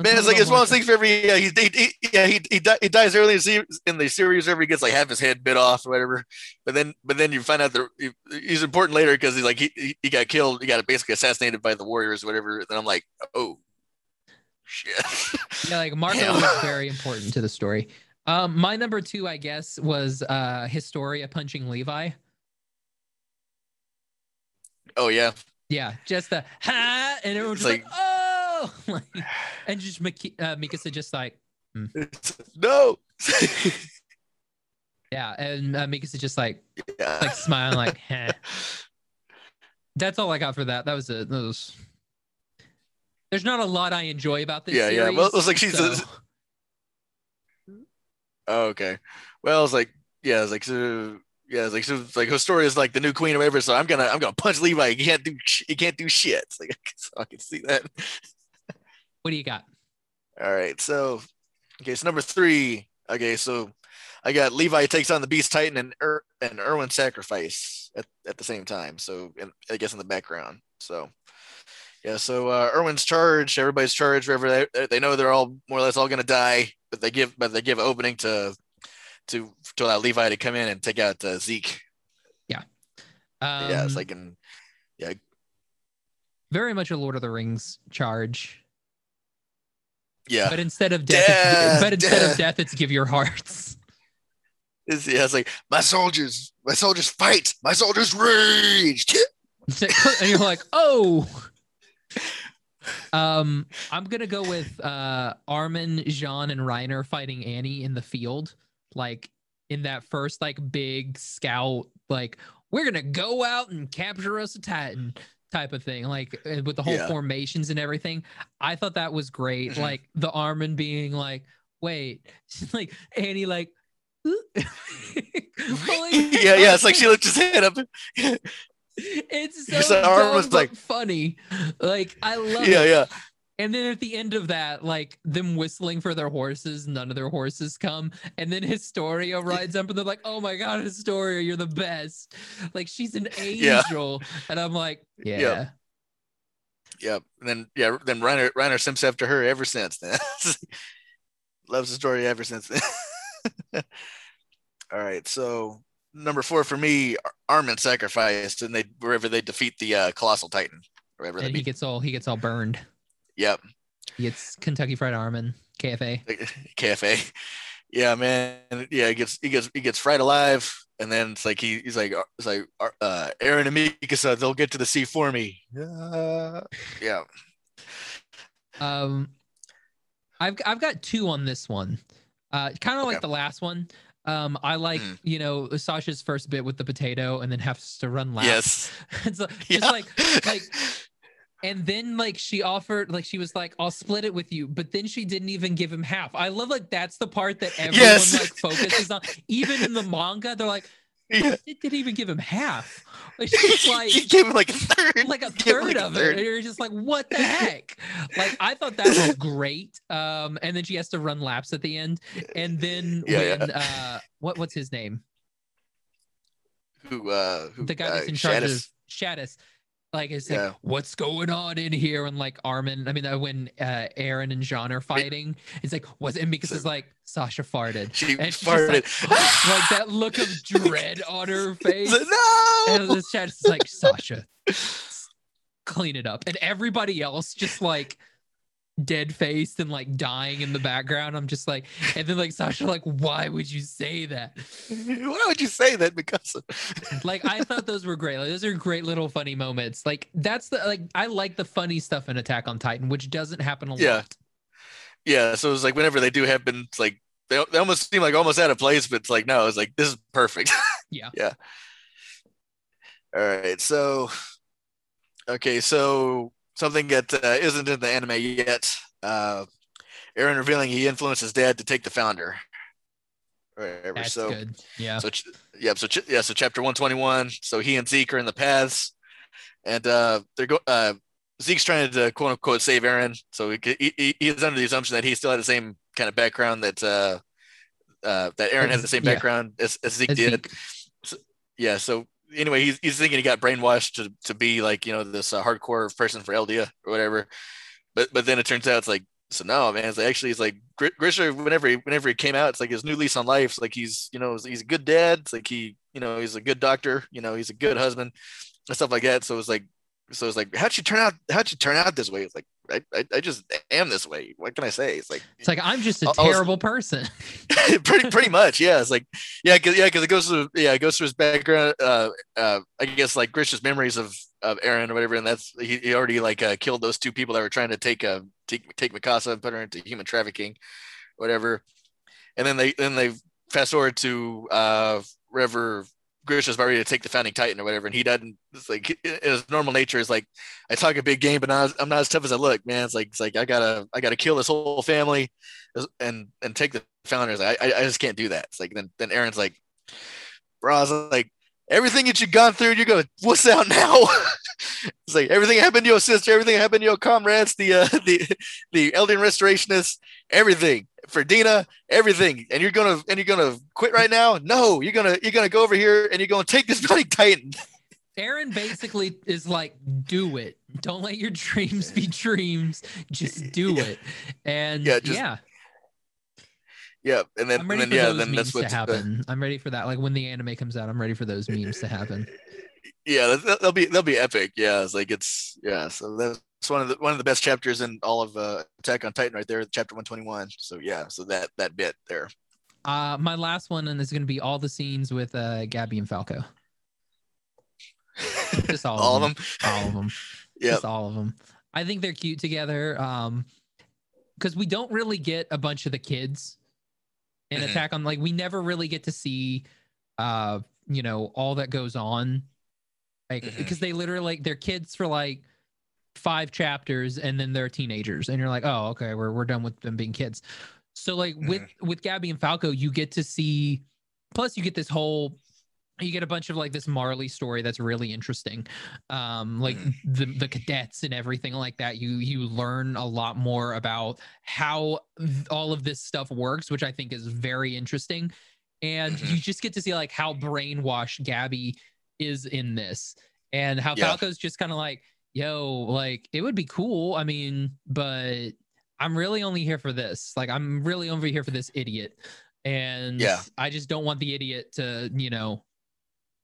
Speaker 2: Man, it's like it's one of those things for every yeah he, he, he yeah he he, di- he dies early in the, se- in the series whenever he gets like half his head bit off or whatever, but then but then you find out that he, he's important later because he's like he, he got killed he got basically assassinated by the warriors or whatever. Then I'm like oh shit
Speaker 1: Yeah, like Marco
Speaker 2: Damn.
Speaker 1: was very important to the story. Um, my number two, I guess, was uh Historia punching Levi.
Speaker 2: oh yeah
Speaker 1: Yeah, just the ha, and everyone's
Speaker 2: It's
Speaker 1: just like, oh, like, and just Miki- uh, Mikasa just like,
Speaker 2: no
Speaker 1: yeah, and uh, Mikasa just like
Speaker 2: yeah
Speaker 1: like smiling like. That's all I got for that. That was it. That was. There's not a lot I enjoy about this.
Speaker 2: Yeah, yeah.
Speaker 1: series,
Speaker 2: Well, it's like she's a-
Speaker 1: so-
Speaker 2: oh, okay well it's like yeah it's like so yeah it's like so it's like is like the new queen or whatever so I'm gonna I'm gonna punch Levi he can't do sh- he can't do shit it's like so I can see that.
Speaker 1: What do you got?
Speaker 2: All right, so okay, so number three. Okay, so I got Levi takes on the Beast Titan and er- and Erwin sacrifice at, at the same time. So in, I guess in the background. So yeah, so uh, Erwin's charged. Everybody's charged. Wherever they they know they're all more or less all gonna die, but they give but they give opening to to to allow Levi to come in and take out uh, Zeke.
Speaker 1: Um,
Speaker 2: yeah, it's like in yeah.
Speaker 1: very much a Lord of the Rings charge,
Speaker 2: yeah,
Speaker 1: but instead of death, it's,
Speaker 2: Death,
Speaker 1: but instead
Speaker 2: death.
Speaker 1: of death, it's give your hearts.
Speaker 2: it's, yeah, it's like my soldiers, my soldiers fight, my soldiers rage.
Speaker 1: and you're like, oh. Um, I'm gonna go with uh Armin, Jean, and Reiner fighting Annie in the field, like in that first like big scout, like we're gonna go out and capture us a titan type of thing, like uh, with the whole
Speaker 2: Yeah.
Speaker 1: formations and everything. I thought that was great.
Speaker 2: Mhm.
Speaker 1: Like the Armin being like, wait, like Annie like.
Speaker 2: yeah, yeah. It's like she lifts his head up.
Speaker 1: it's so
Speaker 2: arm
Speaker 1: dumb,
Speaker 2: was like-
Speaker 1: funny. Like I love
Speaker 2: yeah,
Speaker 1: it.
Speaker 2: yeah.
Speaker 1: And then at the end of that, like them whistling for their horses, none of their horses come. And then Historia rides up and they're like, oh my God, Historia, you're the best. Like she's an angel. Yeah. And I'm like, yeah.
Speaker 2: Yep. Yep. And then yeah, then Reiner Reiner simps after her ever since then. Loves the story ever since then. All right, so number four for me, Ar- Armin sacrificed, and they wherever they defeat the uh, colossal titan, wherever
Speaker 1: And he gets all he gets all burned.
Speaker 2: Yep,
Speaker 1: gets Kentucky Fried Armin, KFA.
Speaker 2: KFA. Yeah, man. Yeah, he gets he gets he gets fried alive, and then it's like he, he's like it's like uh, Eren and Mikasa, they'll get to the sea for me. Uh, yeah.
Speaker 1: Um, I've I've got two on this one. Uh, kind of like the last one. Um, I like
Speaker 2: Mm.
Speaker 1: you know Sasha's first bit with the potato, and then has to run laps.
Speaker 2: Yes.
Speaker 1: it's like, just
Speaker 2: Yeah.
Speaker 1: like like and then like she offered like she was like i'll split it with you but then she didn't even give him half i love like that's the part that everyone
Speaker 2: Yes.
Speaker 1: like focuses on even in the manga they're like
Speaker 2: yeah.
Speaker 1: it didn't even give him half like she's like
Speaker 2: he gave him like a third.
Speaker 1: like a third
Speaker 2: like, a
Speaker 1: of
Speaker 2: third.
Speaker 1: it and you're just like what the heck like i thought that was great um and then she has to run laps at the end and then
Speaker 2: Yeah,
Speaker 1: when uh what what's his name
Speaker 2: Who uh who
Speaker 1: the guy
Speaker 2: uh,
Speaker 1: that's in charge
Speaker 2: Shadis.
Speaker 1: of Shadis. Like it's
Speaker 2: Yeah.
Speaker 1: like, what's going on in here? And like Armin, I mean, when uh, Eren and Jean are fighting, it's like, what's and because it's like Sasha farted.
Speaker 2: She
Speaker 1: And
Speaker 2: farted.
Speaker 1: like, like that look of dread on her face.
Speaker 2: no.
Speaker 1: And the Shadis like, Sasha, clean it up. And everybody else just like dead faced and like dying in the background. I'm just like, and then like Sasha, like, why would you say that?
Speaker 2: Why would you say that? Because
Speaker 1: like I thought those were great. Like, those are great little funny moments. Like that's the like I like the funny stuff in Attack on Titan, which doesn't happen a
Speaker 2: Yeah.
Speaker 1: lot.
Speaker 2: yeah, so it's like whenever they do happen, it's like they, they almost seem like almost out of place, but it's like no, it's like this is perfect.
Speaker 1: Yeah.
Speaker 2: Yeah. All right. So, okay. So something that uh, not in the anime yet. Uh, Eren revealing he influenced his dad to take the founder. Whatever.
Speaker 1: That's
Speaker 2: so,
Speaker 1: good. Yeah.
Speaker 2: So, yeah. So, yeah. So, chapter 121. So, he and Zeke are in the paths, and uh, they're going. Uh, Zeke's trying to quote unquote save Eren. So, he, he, he's under the assumption that he still had the same kind of background that uh, uh, that Eren has the same background yeah. as, as, Zeke as did. Zeke. So, yeah. So, anyway, he's, he's thinking he got brainwashed to, to be like, you know, this uh, hardcore person for Eldia or whatever. But, but then it turns out it's like, so no, man, it's like, actually, it's like Grisha, whenever he, whenever he came out, it's like his new lease on life. It's like, he's, you know, he's a good dad. It's like, he, you know, he's a good doctor, you know, he's a good husband and stuff like that. So it's like, so it's like, how'd you turn out? How'd you turn out this way? It's like, I, I, I, just am this way. What can I say? It's like
Speaker 1: it's like I'm just a terrible was, person.
Speaker 2: pretty pretty much, yeah. It's like yeah, cause yeah, because it goes to yeah, it goes through his background. Uh, uh, I guess like Grisha's memories of of Eren or whatever, and that's he, he already like uh, killed those two people that were trying to take uh take take Mikasa and put her into human trafficking, whatever. And then they then they fast forward to uh Grisha's about ready to take the founding titan or whatever, and he doesn't. It's like his normal nature is like, I talk a big game, but not, I'm not as tough as I look, man. It's like it's like I gotta I gotta kill this whole family, and and take the founders. I I, I just can't do that. It's like then then Eren's like, bro, like everything that you've gone through, you're gonna what's out now. it's like everything happened to your sister, everything happened to your comrades, the uh, the the Eldian restorationists, everything for Dina, everything, and you're gonna and you're gonna quit right now? No, you're gonna you're gonna go over here and you're gonna take this bloody Titan.
Speaker 1: Eren basically is like, do it. Don't let your dreams be dreams. Just do yeah. it. And yeah, just, yeah.
Speaker 2: Yeah, and then,
Speaker 1: I'm ready
Speaker 2: and then
Speaker 1: for
Speaker 2: yeah,
Speaker 1: those
Speaker 2: then
Speaker 1: memes
Speaker 2: that's what
Speaker 1: to happen. Uh, I'm ready for that. Like when the anime comes out, I'm ready for those memes to happen.
Speaker 2: Yeah, they'll be they'll be epic. Yeah, it's like it's yeah. So that's one of the one of the best chapters in all of uh, Attack on Titan right there, chapter 121. So yeah, so that that bit there.
Speaker 1: Uh, my last one, and is going to be all the scenes with uh, Gabi and Falco. Just all,
Speaker 2: all
Speaker 1: of them.
Speaker 2: them.
Speaker 1: All of them.
Speaker 2: Yeah.
Speaker 1: Just all of them. I think they're cute together. Um, because we don't really get a bunch of the kids in mm-hmm. Attack on. Like we never really get to see, uh, you know, all that goes on. Like mm-hmm. because they literally like they're kids for like five chapters and then they're teenagers and you're like oh okay we're, we're done with them being kids so like mm-hmm. with with gabi and falco you get to see plus you get this whole you get a bunch of like this marley story that's really interesting um like mm. the the cadets and everything like that you you learn a lot more about how all of this stuff works which i think is very interesting and mm-hmm. you just get to see like how brainwashed gabi is in this and how yeah. falco's just kind of like yo, like it would be cool. I mean, but I'm really only here for this. Like I'm really only here for this idiot. And
Speaker 2: yeah,
Speaker 1: I just don't want the idiot to, you know,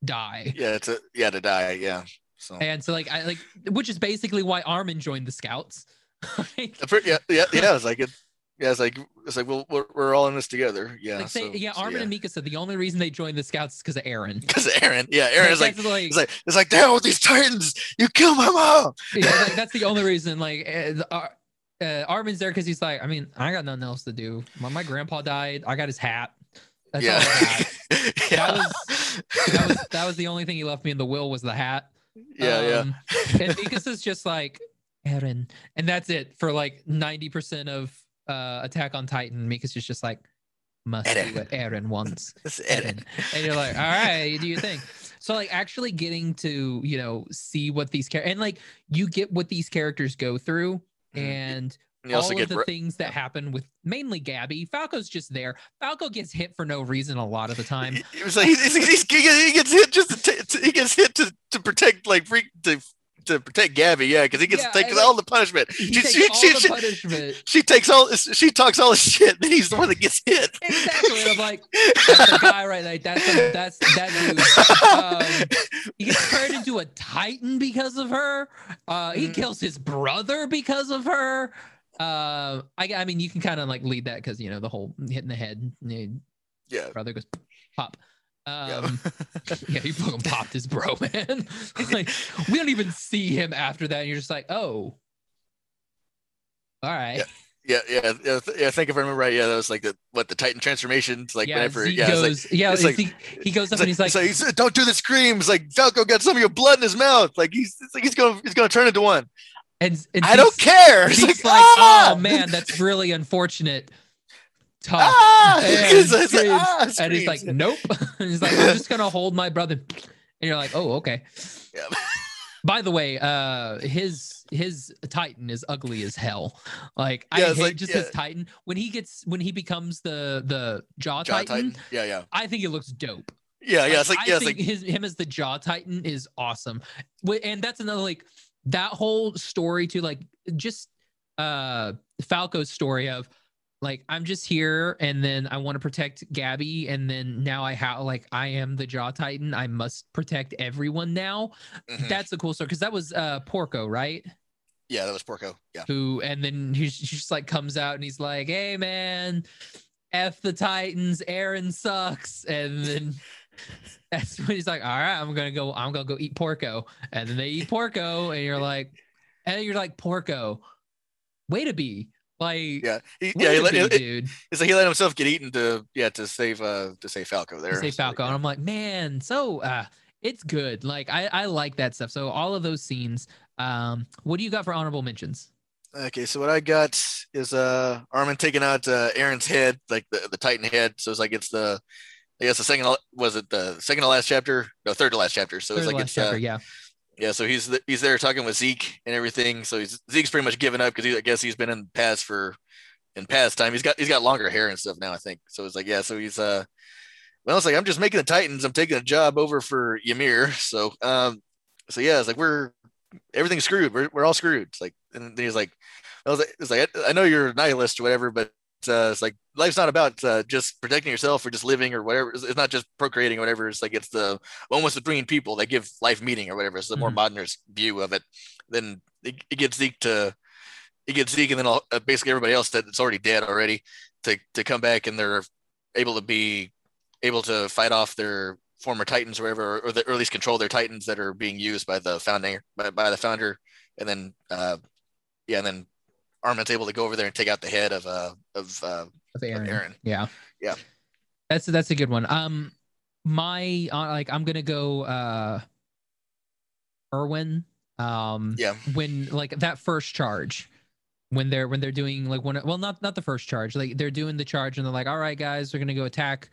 Speaker 1: die.
Speaker 2: Yeah, to yeah, to die, yeah.
Speaker 1: So and so like I like which is basically why Armin joined the scouts.
Speaker 2: like, yeah, yeah, yeah. It's like it yeah, it's like it's like we'll, we're, we're all in this together. Yeah.
Speaker 1: Like
Speaker 2: so,
Speaker 1: yeah, Armin
Speaker 2: so, yeah.
Speaker 1: and Mikasa the only reason they joined the scouts is because of Eren.
Speaker 2: Because of Eren. Yeah, Eren is like, like, it's like it's like down with these titans. You kill my mom.
Speaker 1: yeah, like, that's the only reason. Like uh, uh, Armin's there because he's like, I mean, I got nothing else to do. My, my grandpa died. I got his hat. That's
Speaker 2: yeah.
Speaker 1: yeah. That was that was that was the only thing he left me in the will was the hat.
Speaker 2: Yeah, um,
Speaker 1: yeah. and Mika's is just like Eren, and that's it for like ninety percent of uh, Attack on Titan, Mika's just just like must Eren. do what Eren wants.
Speaker 2: Eren.
Speaker 1: And you're like, all right, do you think? So like actually getting to, you know, see what these characters and like you get what these characters go through mm-hmm. and all of the things that happen with mainly Gabi. Falco's just there. Falco gets hit for no reason a lot of the time.
Speaker 2: It was like he's, he's, he gets hit just to t- he gets hit to, to protect like freak to to protect Gabi, yeah, because he gets yeah, to take all the punishment.
Speaker 1: She, she, all she, the punishment.
Speaker 2: She, takes all she talks all the shit, then he's the one that gets hit.
Speaker 1: Exactly. I'm like, that's the guy right there. That's a, that's that dude. Um, he gets turned into a titan because of her. Uh, he mm-hmm. kills his brother because of her. Uh, I, I mean, you can kind of like lead that because you know the whole hitting the head.
Speaker 2: Yeah.
Speaker 1: Brother goes pop. Um, yeah, he fucking popped his bro, man. like we don't even see him after that. And you're just like, oh, all right.
Speaker 2: Yeah, yeah, yeah, yeah. I think if I remember right, yeah, that was like the what the Titan transformations, like
Speaker 1: yeah,
Speaker 2: whenever,
Speaker 1: Zeke
Speaker 2: yeah,
Speaker 1: goes,
Speaker 2: like,
Speaker 1: yeah,
Speaker 2: like-
Speaker 1: he, he goes up and he's like,
Speaker 2: so he's, don't do the screams. Like Falco got some of your blood in his mouth. Like he's, like he's gonna, he's gonna turn into one.
Speaker 1: and, and
Speaker 2: I don't care.
Speaker 1: Zeke's
Speaker 2: like,
Speaker 1: like,
Speaker 2: ah!
Speaker 1: oh man, that's really unfortunate. Tough.
Speaker 2: Ah!
Speaker 1: And,
Speaker 2: It's like,
Speaker 1: screams.
Speaker 2: ah,
Speaker 1: and he's like, nope. and he's like, I'm just gonna hold my brother. And you're like, oh, okay.
Speaker 2: Yeah.
Speaker 1: By the way, uh, his his Titan is ugly as hell. Like I hate
Speaker 2: like-
Speaker 1: just his. Titan when he gets when he becomes the the Jaw,
Speaker 2: Jaw
Speaker 1: Titan,
Speaker 2: Titan. Yeah, yeah,
Speaker 1: I think it looks dope.
Speaker 2: yeah, yeah. It's like,
Speaker 1: I
Speaker 2: yeah, it's
Speaker 1: think
Speaker 2: like,
Speaker 1: his him as the Jaw Titan is awesome. And that's another like that whole story to like just uh Falco's story of like I'm just here and then I want to protect Gabi and then now I have like I am the Jaw Titan. I must protect everyone now.
Speaker 2: mhm.
Speaker 1: That's a cool story because that was uh Porco, right?
Speaker 2: yeah, that was Porco. Yeah,
Speaker 1: Who and then he he just like comes out and he's like, "Hey man, f the Titans. Eren sucks." And then that's when he's like, "All right, I'm gonna go. I'm gonna go eat Porco." And then they eat Porco, and you're like, and you're like, "Porco, way to be like."
Speaker 2: yeah, he, yeah. He let,
Speaker 1: be, dude.
Speaker 2: it's like he let himself get eaten to, yeah, to save, uh, to save Falco there.
Speaker 1: to say
Speaker 2: So,
Speaker 1: Falco. And I'm like, man, so uh it's good. Like I, I like that stuff. So all of those scenes. Um, what do you got for honorable mentions?
Speaker 2: Okay, so what I got is uh Armin taking out uh, Eren's head, like the, the Titan head. So it's like it's the I guess the second was it the second to last chapter? No, third to last chapter. So
Speaker 1: Third
Speaker 2: it's like it's
Speaker 1: chapter,
Speaker 2: uh,
Speaker 1: yeah.
Speaker 2: Yeah. So he's the, he's there talking with Zeke and everything. So he's Zeke's pretty much given up because I guess he's been in past for in past time. He's got he's got longer hair and stuff now. I think so. It's like yeah. So he's uh well, it's like I'm just making the Titans. I'm taking a job over for Ymir. So um so yeah, it's like we're everything's screwed. We're, we're all screwed. It's like, and then he's like, I was like, it's like, I, I know you're a nihilist or whatever, but uh, it's like life's not about uh, just protecting yourself or just living or whatever. It's, it's not just procreating or whatever. It's like it's the moments between people that give life meaning or whatever. It's the more
Speaker 1: Mhm.
Speaker 2: modernist view of it. Then it, it gets Zeke to, it gets Zeke and then all, uh, basically everybody else that's already dead already to to come back and they're able to be able to fight off their former titans or whatever, or, the, or at least control their titans that are being used by the founding by, by the founder, and then uh, yeah, and then Armin's able to go over there and take out the head of uh of uh,
Speaker 1: Of Eren.
Speaker 2: Eren.
Speaker 1: Yeah.
Speaker 2: Yeah.
Speaker 1: That's that's a good one. Um my uh, like I'm gonna go uh Erwin. Um
Speaker 2: yeah
Speaker 1: when like that first charge when they're when they're doing like one well not not the first charge like they're doing the charge and they're like all right guys we're gonna go attack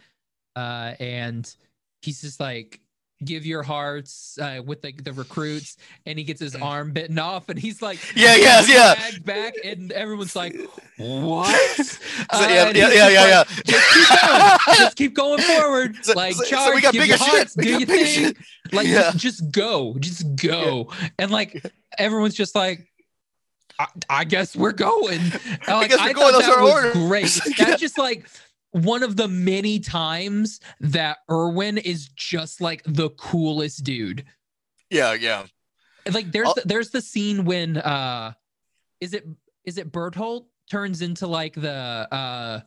Speaker 1: uh and he's just like give your hearts uh with like the recruits and he gets his
Speaker 2: Mm.
Speaker 1: arm bitten off and he's like
Speaker 2: Yeah, yeah, yeah.
Speaker 1: back and everyone's like what
Speaker 2: So,
Speaker 1: Uh,
Speaker 2: yeah,
Speaker 1: and
Speaker 2: yeah, yeah,
Speaker 1: just
Speaker 2: yeah,
Speaker 1: just keep going just keep going forward
Speaker 2: So-
Speaker 1: like
Speaker 2: so-
Speaker 1: charge
Speaker 2: we got
Speaker 1: give
Speaker 2: bigger
Speaker 1: your hearts. Do your thing
Speaker 2: shit.
Speaker 1: like
Speaker 2: Yeah.
Speaker 1: just, just go just go and like everyone's just like I, I guess we're going And, like,
Speaker 2: guess we're
Speaker 1: I
Speaker 2: going.
Speaker 1: thought
Speaker 2: Those
Speaker 1: that
Speaker 2: are
Speaker 1: was
Speaker 2: orders.
Speaker 1: great
Speaker 2: Yeah.
Speaker 1: that's just like one of the many times that Erwin is just like the coolest dude.
Speaker 2: Yeah, yeah,
Speaker 1: like there's the, there's the scene when uh is it is it Bertolt turns into like the uh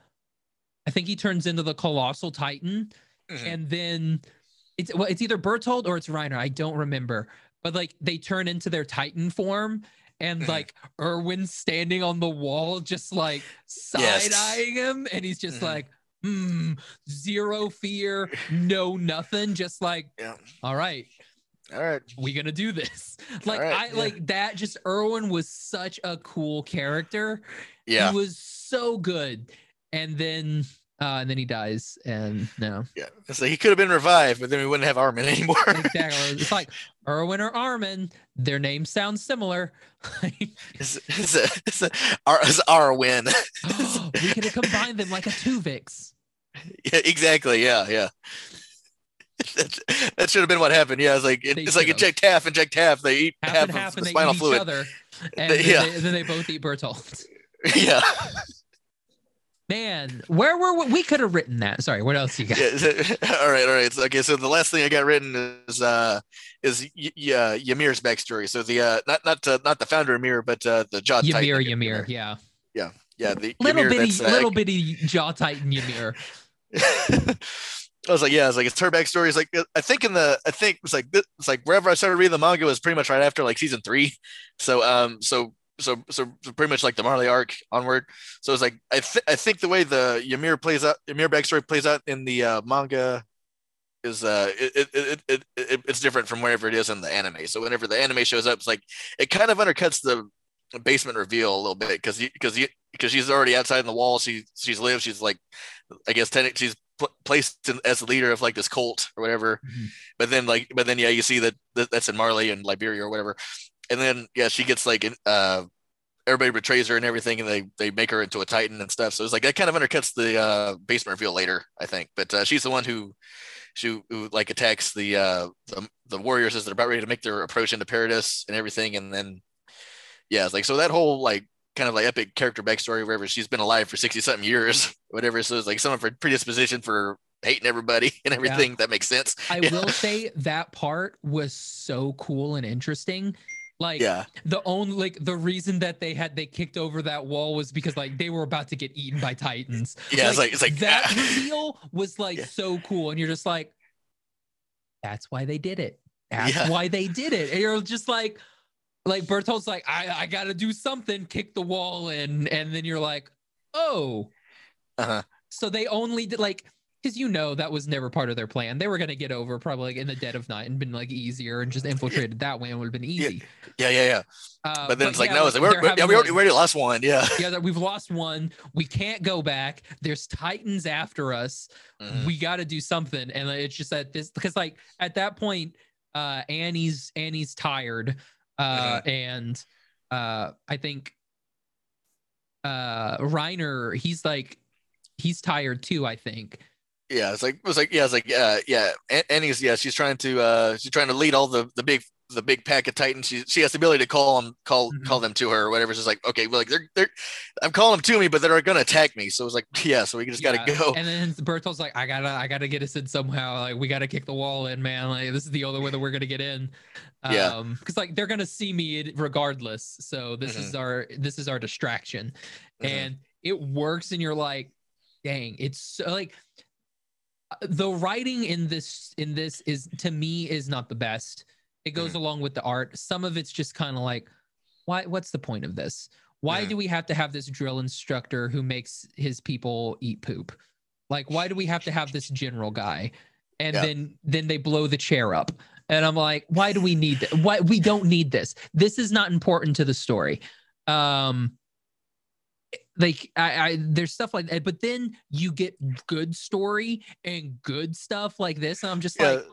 Speaker 1: I think he turns into the colossal titan.
Speaker 2: Mhm.
Speaker 1: and then it's well it's either Bertolt or it's Reiner. I don't remember. But like they turn into their titan form and
Speaker 2: Mhm.
Speaker 1: like Erwin's standing on the wall just like side-eyeing him and he's just
Speaker 2: Mhm.
Speaker 1: like hmm zero fear no nothing just like
Speaker 2: yeah.
Speaker 1: all right
Speaker 2: All right.
Speaker 1: we gonna do this like
Speaker 2: Alright,
Speaker 1: i
Speaker 2: yeah.
Speaker 1: like that just erwin was such a cool character
Speaker 2: Yeah,
Speaker 1: he was so good and then uh and then he dies and no
Speaker 2: yeah. So he could have been revived, but then we wouldn't have Armin anymore.
Speaker 1: exactly it's like erwin or armin their names sound similar
Speaker 2: it's, it's a, it's a, our, it's our win.
Speaker 1: we could have combined them like a tuvix
Speaker 2: Yeah, exactly. Yeah, yeah. that, that should have been what happened. Yeah, it's like it, it's like inject half, inject half. They eat
Speaker 1: half,
Speaker 2: half,
Speaker 1: and
Speaker 2: of the
Speaker 1: and
Speaker 2: spinal fluid.
Speaker 1: each other and
Speaker 2: They-
Speaker 1: then,
Speaker 2: yeah.
Speaker 1: they, then they both eat bertolt
Speaker 2: yeah.
Speaker 1: Man where were we, we could have written that sorry what else you got
Speaker 2: yeah. so- all right, all right. So, okay, so the last thing I got written is uh is y- y- uh, Ymir's backstory. So the uh not not uh, not the founder Ymir, but uh, the Jaw Titan
Speaker 1: ymir ymir yeah
Speaker 2: Yeah, yeah. the
Speaker 1: little
Speaker 2: Ymir
Speaker 1: bitty
Speaker 2: uh,
Speaker 1: little bitty jaw titan ymir
Speaker 2: I was like, yeah, it's like it's her backstory. It's like I think in the I think it's like it's like wherever I started reading the manga was pretty much right after like season three. So um so so so pretty much like the Marley arc onward. So it's like I th- I think the way the Ymir plays out, Ymir backstory plays out in the uh, manga is uh it, it, it, it, it's different from wherever it is in the anime. So whenever the anime shows up, it's like it kind of undercuts the basement reveal a little bit because because because she's already outside in the wall. She she's lived. She's like I guess technically she's placed in, as the leader of like this cult or whatever. Mm-hmm. But then like but then yeah, you see that, that that's in Marley and Liberio or whatever. And then yeah, she gets like uh everybody betrays her and everything, and they they make her into a titan and stuff. So it's like that kind of undercuts the uh, basement reveal later, I think. But uh, she's the one who she who like attacks the uh the, the warriors as they're about ready to make their approach into paradise and everything, and then yeah, it's like so that whole like kind of like epic character backstory wherever she's been alive for 60 something years whatever so it's like some someone for predisposition for hating everybody and everything yeah. that makes sense
Speaker 1: i yeah. will say that part was so cool and interesting like yeah. the only like the reason that they had they kicked over that wall was because like they were about to get eaten by titans.
Speaker 2: Yeah, like, it's like it's like
Speaker 1: that ah. reveal was like yeah. so cool, and you're just like, that's why they did it. That's yeah. why they did it. And you're just like, like Bertolt's like, I I gotta do something, kick the wall in, and then you're like, oh, uh-huh. So they only did like because you know that was never part of their plan. They were going to get over probably like in the dead of night and been like easier and just infiltrated yeah. that way and would have been easy.
Speaker 2: Yeah, yeah, yeah. Uh, but then but it's like no, it's like, we're, we're, yeah, we already, already lost one. Yeah,
Speaker 1: yeah, we've lost one. We can't go back. There's titans after us. Mm-hmm. We got to do something. And it's just that this because like at that point, uh, Annie's Annie's tired, uh, mm-hmm. and uh, I think uh Reiner he's like he's tired too. I think
Speaker 2: yeah, it's like it was like yeah, it's like uh, yeah, Annie's yeah, she's trying to uh, she's trying to lead all the the big the big pack of titans. She she has the ability to call them call mm-hmm. call them to her or whatever. She's like okay, well like they're they're I'm calling them to me, but they're gonna attack me. So it's like yeah, so we just gotta go.
Speaker 1: And then Bertolt's like I gotta I gotta get us in somehow. Like we gotta kick the wall in, man. Like this is the only way that we're gonna get in. Yeah. Um, because like they're gonna see me regardless. So this mm-hmm. is our this is our distraction, mm-hmm. and it works. And you're like, dang, it's so, like the writing in this in this is to me is not the best. It goes mm. along with the art. Some of it's just kind of like, why? What's the point of this? Why mm. do we have to have this drill instructor who makes his people eat poop? Like, why do we have to have this general guy? And yeah. then then they blow the chair up, and I'm like, why do we need that? Why we don't need this? This is not important to the story. Um, like I, I there's stuff like that but then you get good story and good stuff like this and i'm just yeah. like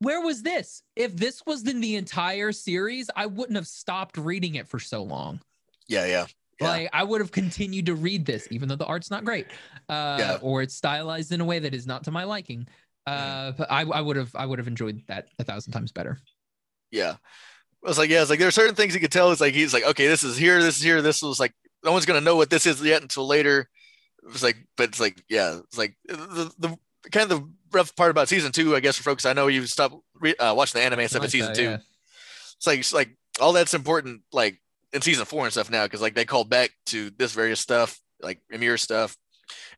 Speaker 1: where was this if this was in the entire series i wouldn't have stopped reading it for so long
Speaker 2: yeah yeah, yeah.
Speaker 1: like i would have continued to read this even though the art's not great uh yeah. or it's stylized in a way that is not to my liking uh but I, I would have i would have enjoyed that a thousand times better
Speaker 2: yeah I was like, yeah, it's like there are certain things you could tell. It's like he's like, okay, this is here, this is here, this was like no one's gonna know what this is yet until later. It's like, but it's like, yeah, it's like the, the kind of the rough part about season two, I guess, for folks. I know you stopped re- uh, watching the anime stuff in season that, two. Yeah. It's like, it's like all that's important, like in season four and stuff now, because like they called back to this various stuff, like Ymir stuff,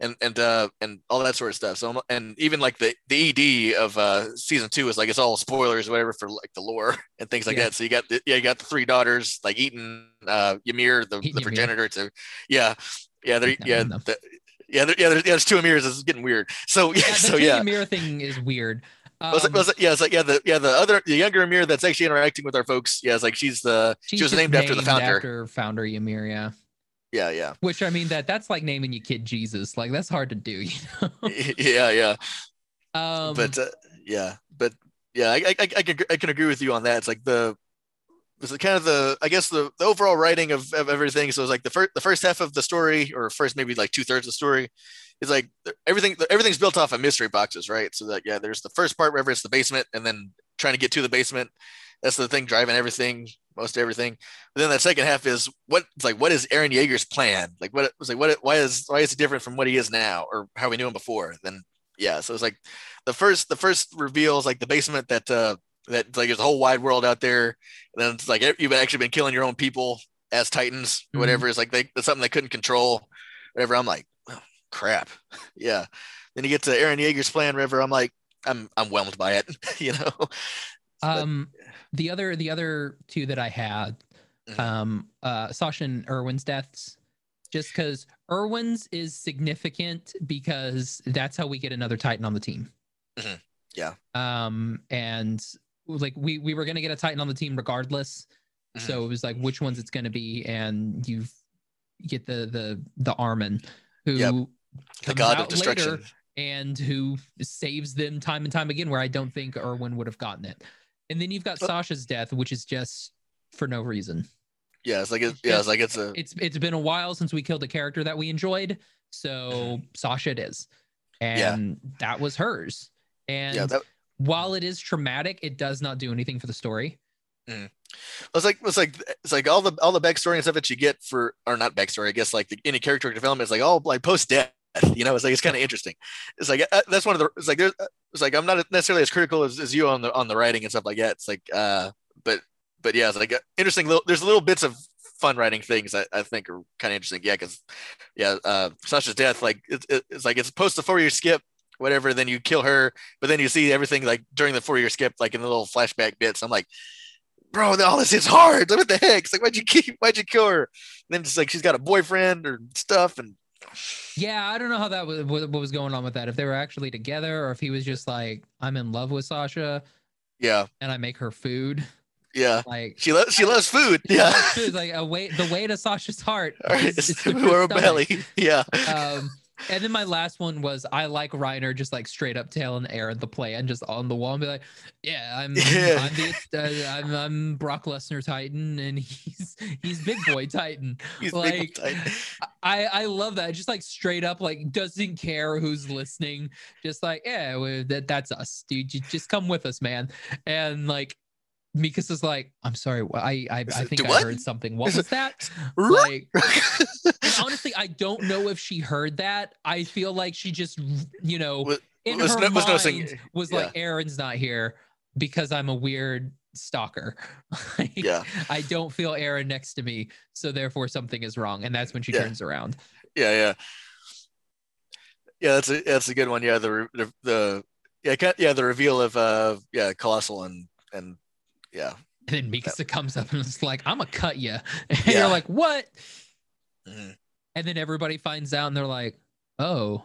Speaker 2: and and uh and all that sort of stuff. So and even like the the ED of uh season two is like it's all spoilers or whatever for like the lore and things like yeah. that. So you got the, yeah you got the three daughters like eating uh Ymir the, the progenitor to yeah yeah they yeah the, yeah, there, yeah, there's, yeah, there's two Ymirs. It's getting weird. So yeah, yeah so yeah,
Speaker 1: Ymir thing is weird.
Speaker 2: Um, was it, was it, yeah, it's like yeah, the yeah the other the younger Ymir that's actually interacting with our folks. Yeah, it's like she's the she's she was named, named, after the founder. After
Speaker 1: founder Ymir, yeah.
Speaker 2: Yeah, yeah.
Speaker 1: Which I mean that that's like naming your kid Jesus. Like that's hard to do, you know.
Speaker 2: yeah, yeah. Um, but uh, yeah, but yeah, I, I, I can I can agree with you on that. It's like the it's the kind of the I guess the, the overall writing of, of everything. So it's like the first the first half of the story, or first maybe like two thirds of the story, is like everything everything's built off of mystery boxes, right? So that yeah, there's the first part wherever it's the basement, and then trying to get to the basement. That's the thing driving everything most everything. But then that second half is what it's like. What is Eren Yeager's plan? Like what was like what? Why is why is it different from what he is now, or how we knew him before? Then yeah, so it's like the first the first reveals like the basement that uh that like there's a whole wide world out there. And then it's like you've actually been killing your own people as Titans, mm-hmm. whatever. It's like they, it's something they couldn't control, whatever. I'm like, oh, crap, yeah. Then you get to Eren Yeager's plan, River. I'm like, I'm I'm whelmed by it, you know.
Speaker 1: Um, the other the other two that I had,
Speaker 2: Mhm.
Speaker 1: um uh Sasha and Erwin's deaths just because Erwin's is significant because that's how we get another Titan on the team.
Speaker 2: Mhm. Yeah.
Speaker 1: Um and like we we were gonna get a Titan on the team regardless.
Speaker 2: Mhm.
Speaker 1: So it was like which ones it's gonna be, and you get the the the Armin who
Speaker 2: Yep. the god of
Speaker 1: out later
Speaker 2: destruction.
Speaker 1: and who saves them time and time again where I don't think Erwin would have gotten it. And then you've got
Speaker 2: Uh,
Speaker 1: Sasha's death, which is just for no reason.
Speaker 2: Yeah, it's like it,
Speaker 1: it's
Speaker 2: yeah,
Speaker 1: just-
Speaker 2: it's like it's a
Speaker 1: It's it's been a while since we killed a character that we enjoyed, so Sasha it is.
Speaker 2: Yeah.
Speaker 1: And that was hers. And
Speaker 2: yeah. That
Speaker 1: while it is traumatic, it does not do anything for the story.
Speaker 2: it's like it's like it's like all the all the backstory and stuff that you get for or not backstory. I guess like the, any character development is like all like post death. You know, it's like it's kind of interesting. It's like uh, that's one of the. It's like there's. It's like I'm not necessarily as critical as, as you on the on the writing and stuff like that. It's like uh, but but yeah, it's like uh, interesting. Little there's little bits of fun writing things I, I think are kind of interesting. Yeah, because yeah, uh, Sasha's death like it's it's like it's post the four year skip whatever. Then you kill her, but then you see everything like during the four year skip like in the little flashback bits. I'm like. Bro, all this is hard. What the heck? It's like, why'd you keep? Why'd you kill her? And then it's like she's got a boyfriend or stuff, and
Speaker 1: Yeah, I don't know how that was what was going on with that. If they were actually together, or if he was just like, I'm in love with Sasha
Speaker 2: yeah,
Speaker 1: and I make her food.
Speaker 2: yeah.
Speaker 1: Like
Speaker 2: She loves she loves food. Yeah.
Speaker 1: it's like a way the way to Sasha's heart.
Speaker 2: Right,
Speaker 1: is-
Speaker 2: it's
Speaker 1: is through
Speaker 2: her
Speaker 1: her
Speaker 2: belly. Yeah.
Speaker 1: Um, and then my last one was I like Reiner just like straight up tailing Eren the plan just on the wall and be like, yeah, I'm
Speaker 2: Yeah.
Speaker 1: I'm the uh, I'm, I'm Brock Lesnar Titan and he's he's Big Boy Titan.
Speaker 2: He's
Speaker 1: Like,
Speaker 2: big tight.
Speaker 1: I I love that just like straight up like doesn't care who's listening, just like yeah, well, that that's us, dude. You just come with us, man. And like Mikasa's like, I'm sorry, I I, I think I heard something. What was that? Like honestly, I don't know if she heard that. I feel like she just, you know,
Speaker 2: Was-
Speaker 1: in
Speaker 2: was
Speaker 1: her
Speaker 2: no- was
Speaker 1: mind
Speaker 2: noticing-
Speaker 1: was
Speaker 2: yeah.
Speaker 1: like, Eren's not here because I'm a weird stalker. Like,
Speaker 2: yeah.
Speaker 1: I don't feel Eren next to me, so therefore something is wrong, and that's when she
Speaker 2: Yeah.
Speaker 1: turns around.
Speaker 2: Yeah. Yeah. Yeah. That's a that's a good one. Yeah. The the, the yeah yeah the reveal of uh yeah colossal and and yeah
Speaker 1: And then Mikasa comes up and is like, "I'm gonna cut you," and
Speaker 2: Yeah.
Speaker 1: you're like, "What?"
Speaker 2: Mhm.
Speaker 1: And then everybody finds out, and they're like, "Oh."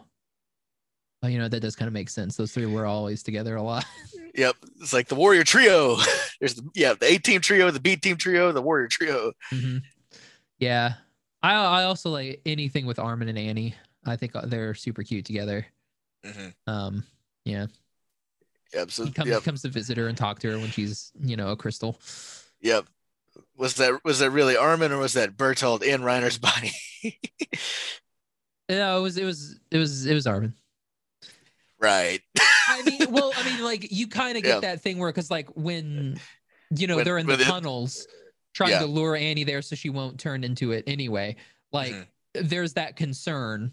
Speaker 1: Oh, you know that does kind of make sense. Those three were always together a lot.
Speaker 2: yep it's like the warrior trio there's the yeah the A team trio the B team trio the warrior trio
Speaker 1: Mhm. Yeah, I I also like anything with Armin and Annie. I think they're super cute together.
Speaker 2: Mhm.
Speaker 1: Um, yeah,
Speaker 2: yep so
Speaker 1: he comes
Speaker 2: yep
Speaker 1: comes to visit her and talk to her when she's you know a crystal.
Speaker 2: yep was that was that really Armin or was that Bertolt in Reiner's body
Speaker 1: No, it was it was it was it was Armin.
Speaker 2: right
Speaker 1: I mean, well, I mean, like you kind of get
Speaker 2: Yeah.
Speaker 1: that thing where because like when you know
Speaker 2: When-
Speaker 1: they're in the
Speaker 2: it-
Speaker 1: tunnels trying
Speaker 2: Yeah.
Speaker 1: to lure Annie there so she won't turn into it anyway. Like
Speaker 2: Mhm.
Speaker 1: there's that concern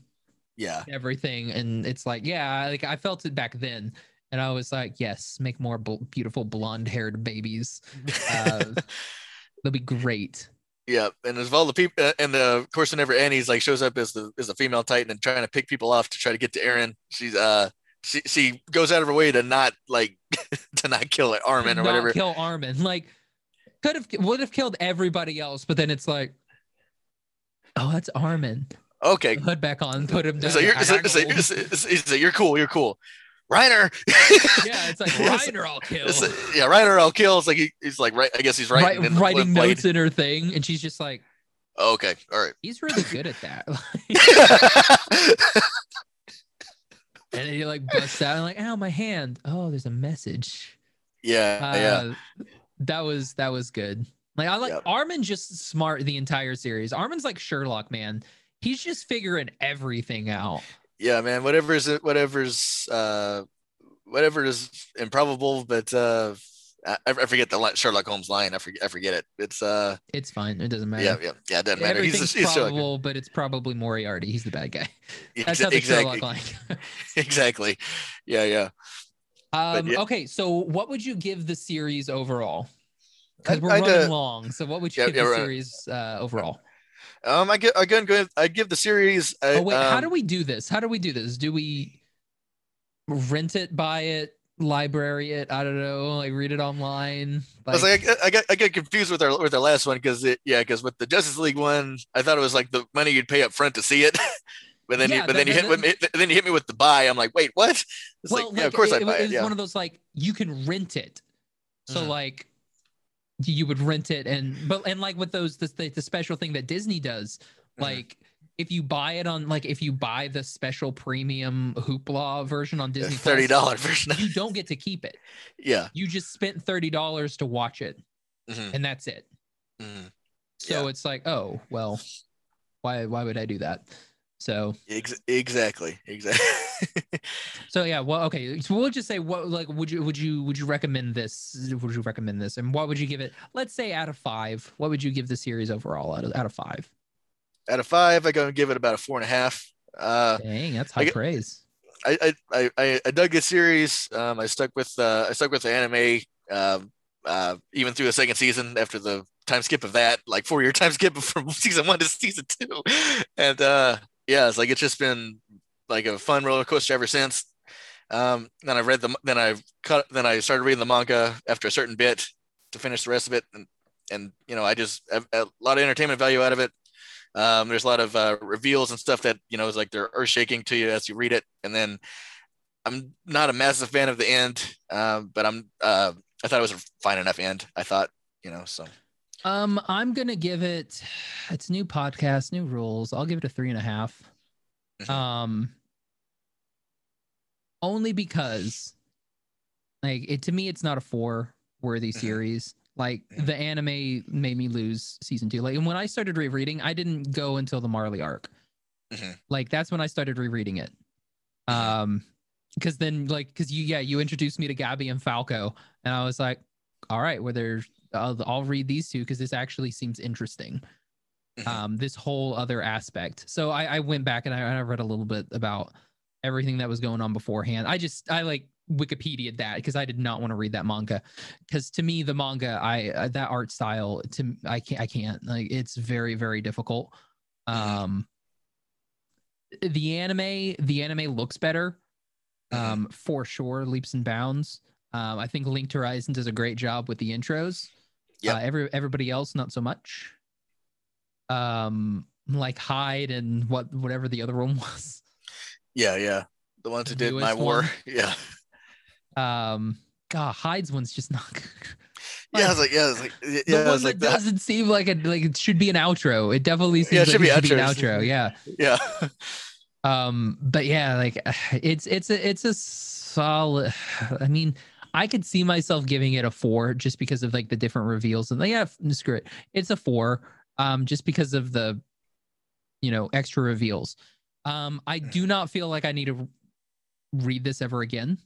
Speaker 2: yeah
Speaker 1: everything, and it's like yeah, like I felt it back then, and I was like, yes, make more bl- beautiful blonde haired babies. Uh, They'll be great.
Speaker 2: Yeah, and of all the people, and uh, of course, whenever Annie's like shows up as the as a female Titan and trying to pick people off to try to get to Eren, she's uh she she goes out of her way to not like to not kill Armin or whatever.
Speaker 1: Kill Armin. Like could have would have killed everybody else, but then it's like, oh, that's Armin.
Speaker 2: Okay,
Speaker 1: Hood back on, put him down.
Speaker 2: so you're so, so,
Speaker 1: haggled.
Speaker 2: so, so, so you're cool, you're cool, Reiner.
Speaker 1: yeah, it's like Reiner, I'll kill.
Speaker 2: it's, yeah, Reiner. I'll kill. It's like he, he's like right. I guess he's writing the
Speaker 1: writing
Speaker 2: blade.
Speaker 1: notes in her thing, and she's just like,
Speaker 2: Oh, okay, all right.
Speaker 1: he's really good at that. and he like busts out and like, ow, my hand. Oh, there's a message.
Speaker 2: yeah,
Speaker 1: Uh,
Speaker 2: yeah,
Speaker 1: That was that was good. Like I like
Speaker 2: Yep.
Speaker 1: Armin just smart the entire series. Armin's like Sherlock, man. He's just figuring everything out.
Speaker 2: Yeah, man. Whatever Whatever's whatever's uh whatever is improbable, but uh I, I forget the Sherlock Holmes line. I forget I forget it. It's uh
Speaker 1: It's fine. It doesn't matter.
Speaker 2: yeah yeah yeah. It doesn't matter. He's
Speaker 1: Everything's
Speaker 2: he's
Speaker 1: probable, but it's probably Moriarty. He's the bad guy. That's
Speaker 2: Exa-
Speaker 1: how the
Speaker 2: exactly
Speaker 1: Sherlock line.
Speaker 2: exactly. Yeah yeah.
Speaker 1: Um,
Speaker 2: yeah.
Speaker 1: Okay, so what would you give the series overall? Because we're
Speaker 2: I'd,
Speaker 1: running
Speaker 2: uh,
Speaker 1: long. So what would you
Speaker 2: yeah,
Speaker 1: give
Speaker 2: yeah,
Speaker 1: the series uh, overall?
Speaker 2: Um, I get again. Go. I give the series. I,
Speaker 1: Oh wait, how
Speaker 2: um,
Speaker 1: do we do this? How do we do this? Do we rent it, buy it, library it. I don't know, like read it online.
Speaker 2: I was like, I, I got I get confused with our with our last one because it yeah because with the Justice League one I thought it was like the money you'd pay up front to see it, but then
Speaker 1: Yeah,
Speaker 2: you, but then
Speaker 1: that-
Speaker 2: you hit
Speaker 1: that-
Speaker 2: with me, then you hit me with the buy. I'm like, wait, what? It's
Speaker 1: well,
Speaker 2: like, yeah, of course
Speaker 1: it,
Speaker 2: I buy
Speaker 1: it
Speaker 2: it.
Speaker 1: was
Speaker 2: Yeah,
Speaker 1: one of those like you can rent it. So
Speaker 2: Mhm.
Speaker 1: like you would rent it and but and like with those the, the, special thing that Disney does,
Speaker 2: Mhm.
Speaker 1: like if you buy it on like if you buy the special premium hoopla version on Disney Plus,
Speaker 2: thirty dollar version.
Speaker 1: you don't get to keep it.
Speaker 2: yeah.
Speaker 1: You just spent thirty dollars to watch it,
Speaker 2: Mhm,
Speaker 1: and that's it.
Speaker 2: mhm.
Speaker 1: So
Speaker 2: Yeah.
Speaker 1: it's like, oh well, why why would I do that? So
Speaker 2: Ex- exactly. Exactly.
Speaker 1: so yeah, well okay. So we'll just say what like would you would you would you recommend this? Would you recommend this? And what would you give it? Let's say out of five. What would you give the series overall out of out of five?
Speaker 2: Out of five, I go and give it about a four and a half. Uh,
Speaker 1: Dang, that's high
Speaker 2: get-
Speaker 1: praise.
Speaker 2: I, I, I, I- I dug this series. Um, I stuck with uh, I stuck with the anime. Um, uh, even through the second season after the time skip of that, like four year time skip from season one to season two, and uh, yeah, it's like it's just been like a fun roller coaster ever since. Um, then I read the then I cut then I started reading the manga after a certain bit to finish the rest of it, and and you know I just a, a lot of entertainment value out of it. Um, there's a lot of uh, reveals and stuff that you know is like they're earth shaking to you as you read it, and then I'm not a massive fan of the end, um, but I'm uh, I thought it was a fine enough end. I thought you know so
Speaker 1: Um, I'm gonna give it. It's new podcast, new rules. I'll give it a three and a half.
Speaker 2: Mhm.
Speaker 1: Um, only because, like, it to me, it's not a four worthy
Speaker 2: Mhm.
Speaker 1: series. Like
Speaker 2: Mhm.
Speaker 1: the anime made me lose season two. Like, and when I started rereading, I didn't go until the Marley arc. Like that's when I started rereading it. Um, because then like because you yeah you introduced me to Gabi and Falco, and I was like, all right, well there's I'll, I'll read these two because this actually seems interesting.
Speaker 2: Mhm.
Speaker 1: Um, this whole other aspect. So I, I went back and I, I read a little bit about everything that was going on beforehand. I just I like Wikipedia that because I did not want to read that manga because to me the manga I uh, that art style to I can't I can't like it's very very difficult.
Speaker 2: Mhm.
Speaker 1: Um, the anime the anime looks better
Speaker 2: Mhm.
Speaker 1: um for sure leaps and bounds um i think linked horizon does a great job with the intros
Speaker 2: Yep.
Speaker 1: uh, every everybody else not so much um like hyde and what whatever the other one was
Speaker 2: yeah yeah the ones who
Speaker 1: The
Speaker 2: did my war
Speaker 1: one?
Speaker 2: yeah
Speaker 1: um god hyde's one's just not good
Speaker 2: yeah I was like yeah I was like yeah
Speaker 1: the one that
Speaker 2: like that
Speaker 1: doesn't seem like a like it should be an outro. It definitely seems
Speaker 2: Yeah, it
Speaker 1: like
Speaker 2: should
Speaker 1: it
Speaker 2: be
Speaker 1: should be an
Speaker 2: outro.
Speaker 1: outro. Yeah.
Speaker 2: yeah
Speaker 1: um but yeah like it's it's a it's a solid i mean i could see myself giving it a four just because of like the different reveals and like, yeah screw it. It's a four um just because of the you know extra reveals. Um i do not feel like i need to read this ever again.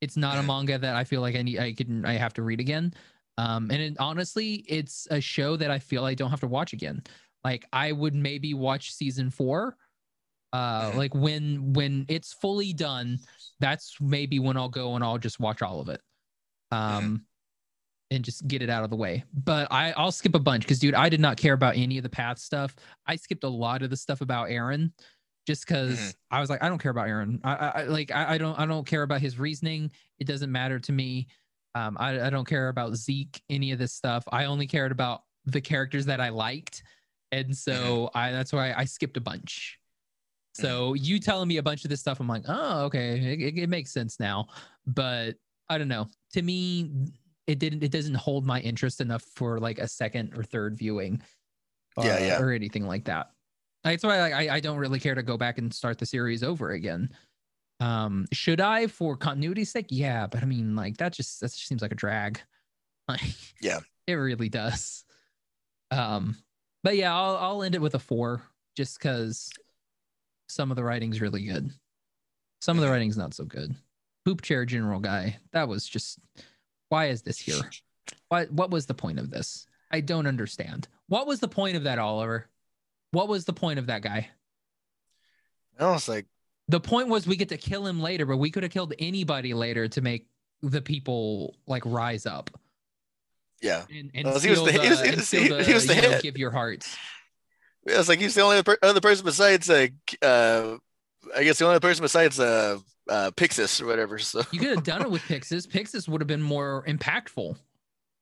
Speaker 1: It's not a
Speaker 2: Mhm.
Speaker 1: manga that i feel like i need i can i have to read again. Um and it, honestly it's a show that i feel i don't have to watch again. Like i would maybe watch season four uh like when when it's fully done that's maybe when i'll go and i'll just watch all of it. Um and just get it out of the way. But i i'll skip a bunch because dude i did not care about any of the path stuff. I skipped a lot of the stuff about Eren just because
Speaker 2: Mhm.
Speaker 1: i was like i don't care about Eren. I, I I- like I, I don't i don't care about his reasoning. It doesn't matter to me. Um I, I don't care about zeke any of this stuff. I only cared about the characters that i liked. And so i that's why i skipped a bunch so you telling me a bunch of this stuff, I'm like, oh, okay, it, it- it makes sense now. But I don't know. To me, it didn't. It doesn't hold my interest enough for like a second or third viewing.
Speaker 2: Yeah,
Speaker 1: uh,
Speaker 2: yeah.
Speaker 1: or anything like that. That's why like, I I don't really care to go back and start the series over again. Um, should I for continuity's sake? Yeah, but I mean, like that just that just seems like a drag. Like,
Speaker 2: Yeah.
Speaker 1: it really does. Um, but yeah, I'll I'll end it with a four just because some of the writing's really good. Some of the writing's not so good. Poop chair general guy. That was just why is this here? What what was the point of this? I don't understand. What was the point of that, Oliver? What was the point of that guy?
Speaker 2: I was like
Speaker 1: The point was we get to kill him later, but we could have killed anybody later to make the people like rise up
Speaker 2: yeah
Speaker 1: and, and
Speaker 2: he was the-
Speaker 1: the,
Speaker 2: he was- he was- he was the
Speaker 1: you know, give your hearts.
Speaker 2: It's like he's the only other person besides like uh I guess the only person besides uh, uh Pixis or whatever. So
Speaker 1: You could have done it with Pixis. Pixis would have been more impactful.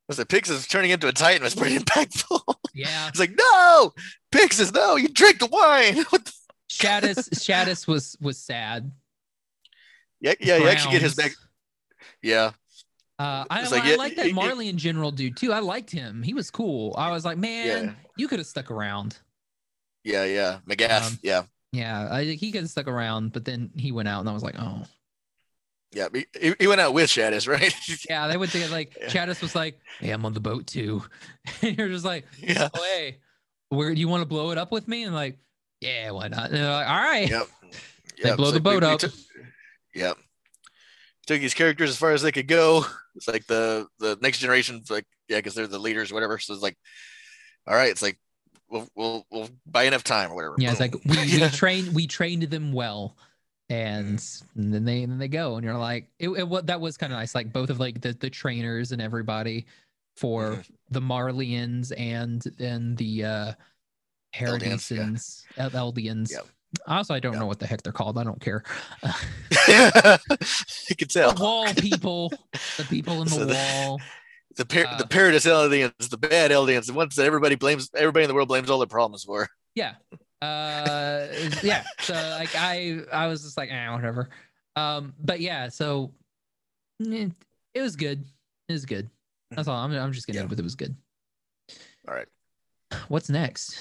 Speaker 2: was it Pixis turning into a Titan was pretty impactful.
Speaker 1: Yeah.
Speaker 2: it's like no, Pixis, no, you drink the wine. What the-
Speaker 1: Shadis Shadis was was sad.
Speaker 2: yeah, yeah, you actually get his back. Yeah,
Speaker 1: Uh, I,
Speaker 2: like,
Speaker 1: I
Speaker 2: yeah,
Speaker 1: like that Marley and General dude too. I liked him. He was cool. I was like, man,
Speaker 2: Yeah.
Speaker 1: you could have stuck around.
Speaker 2: Yeah, yeah. Magath.
Speaker 1: Um,
Speaker 2: yeah,
Speaker 1: Yeah, I think he could have stuck around, but then he went out, and I was like, oh,
Speaker 2: yeah. He- He, went out with Shadis, right?
Speaker 1: yeah. They went to like
Speaker 2: Yeah.
Speaker 1: Shadis was like, hey, I'm on the boat too. and you're just like,
Speaker 2: yeah.
Speaker 1: oh hey, where do you want to blow it up with me? And like, yeah, why not? And they're like, all right.
Speaker 2: Yep.
Speaker 1: They
Speaker 2: Yep,
Speaker 1: blow
Speaker 2: it's
Speaker 1: the
Speaker 2: we-
Speaker 1: boat
Speaker 2: we
Speaker 1: up.
Speaker 2: took- Yep. Took these characters as far as they could go. It's like the the next generation's like yeah, because they're the leaders, whatever. So it's like, all right, it's like we'll we'll we'll buy enough time or whatever.
Speaker 1: Yeah, it's like we, we trained we trained them well, and, and then they and then they go, and you're like, it, it what that was kind of nice. Like both of like the the trainers and everybody for
Speaker 2: Mhm.
Speaker 1: the Marleyans and and the uh
Speaker 2: Eldians, yeah.
Speaker 1: Eldians.
Speaker 2: Yep.
Speaker 1: Also, I don't
Speaker 2: Yep.
Speaker 1: know what the heck they're called. I don't care.
Speaker 2: you can tell.
Speaker 1: the wall people, the people in the
Speaker 2: So the-
Speaker 1: wall.
Speaker 2: The par-
Speaker 1: uh,
Speaker 2: the Paradise Eldians, the bad Eldians, the ones that everybody blames, everybody in the world blames all their problems for.
Speaker 1: Yeah. Uh yeah. So like I I was just like, eh, whatever. Um, but yeah, so eh, it was good. It was good. That's all. I'm I'm just gonna
Speaker 2: Yeah.
Speaker 1: end with it was good.
Speaker 2: All right.
Speaker 1: What's next?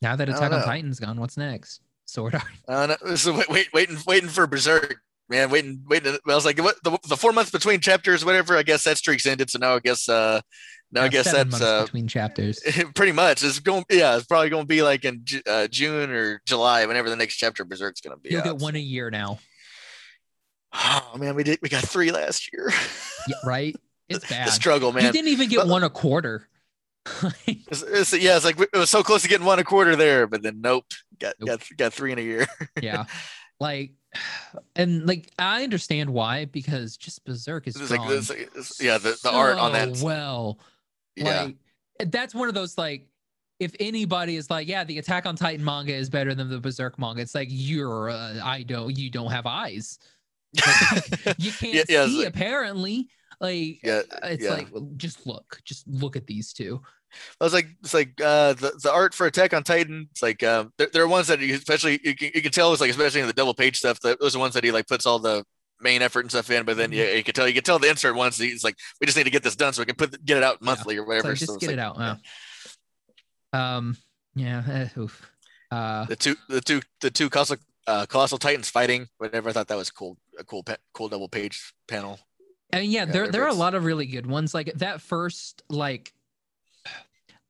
Speaker 1: Now that Attack on. Titan's gone, what's next? Sword Art.
Speaker 2: Uh, no, so wait, wait, waiting, waiting for Berserk, man. Waiting, waiting. I was like, what? The, the four months between chapters, whatever. I guess that streak's ended. So now I guess, uh, now I guess that's uh,
Speaker 1: between chapters.
Speaker 2: pretty much. It's going, yeah, it's probably going to be like in uh, June or July, whenever the next chapter of Berserk's going to be.
Speaker 1: You'll
Speaker 2: out.
Speaker 1: get one a year now.
Speaker 2: Oh man, we did. We got three last year.
Speaker 1: Yeah, right? It's
Speaker 2: the
Speaker 1: bad.
Speaker 2: struggle,
Speaker 1: You
Speaker 2: man.
Speaker 1: didn't even get
Speaker 2: But-
Speaker 1: one a quarter.
Speaker 2: It's, it's- yeah, it's like it was so close to getting one a quarter there, but then nope, got
Speaker 1: Nope.
Speaker 2: got got three in a year.
Speaker 1: yeah. Like and like I understand why, because just Berserk is
Speaker 2: It's like, it's like- it's- yeah, the, the art on that.
Speaker 1: so well.
Speaker 2: Yeah,
Speaker 1: Like that's one of those like if anybody is like, yeah, the Attack on Titan manga is better than the Berserk manga, it's like you're uh, I don't you don't have eyes. Like, you can't
Speaker 2: Yeah, yeah,
Speaker 1: see apparently. Like
Speaker 2: yeah.
Speaker 1: it's
Speaker 2: yeah.
Speaker 1: like just look, just look at these two.
Speaker 2: I was like, it's like uh, the the art for Attack on Titan. It's like um, there, there are ones that you, especially you can, you can tell it's like especially in the double page stuff. That those are ones that he like puts all the main effort and stuff in. But then
Speaker 1: Mhm.
Speaker 2: you, you can tell you can tell the insert ones. He's like, we just need to get this done so we can put get it out monthly or whatever.
Speaker 1: like,
Speaker 2: so
Speaker 1: just
Speaker 2: it's
Speaker 1: get it
Speaker 2: like,
Speaker 1: out.
Speaker 2: yeah.
Speaker 1: yeah. Um yeah, oof. Uh
Speaker 2: The two the two the two colossal uh, colossal titans fighting whatever. I thought that was cool. A cool pa- cool double page panel.
Speaker 1: I mean, yeah,
Speaker 2: Yeah,
Speaker 1: there there are a lot of really good ones. Like that first, like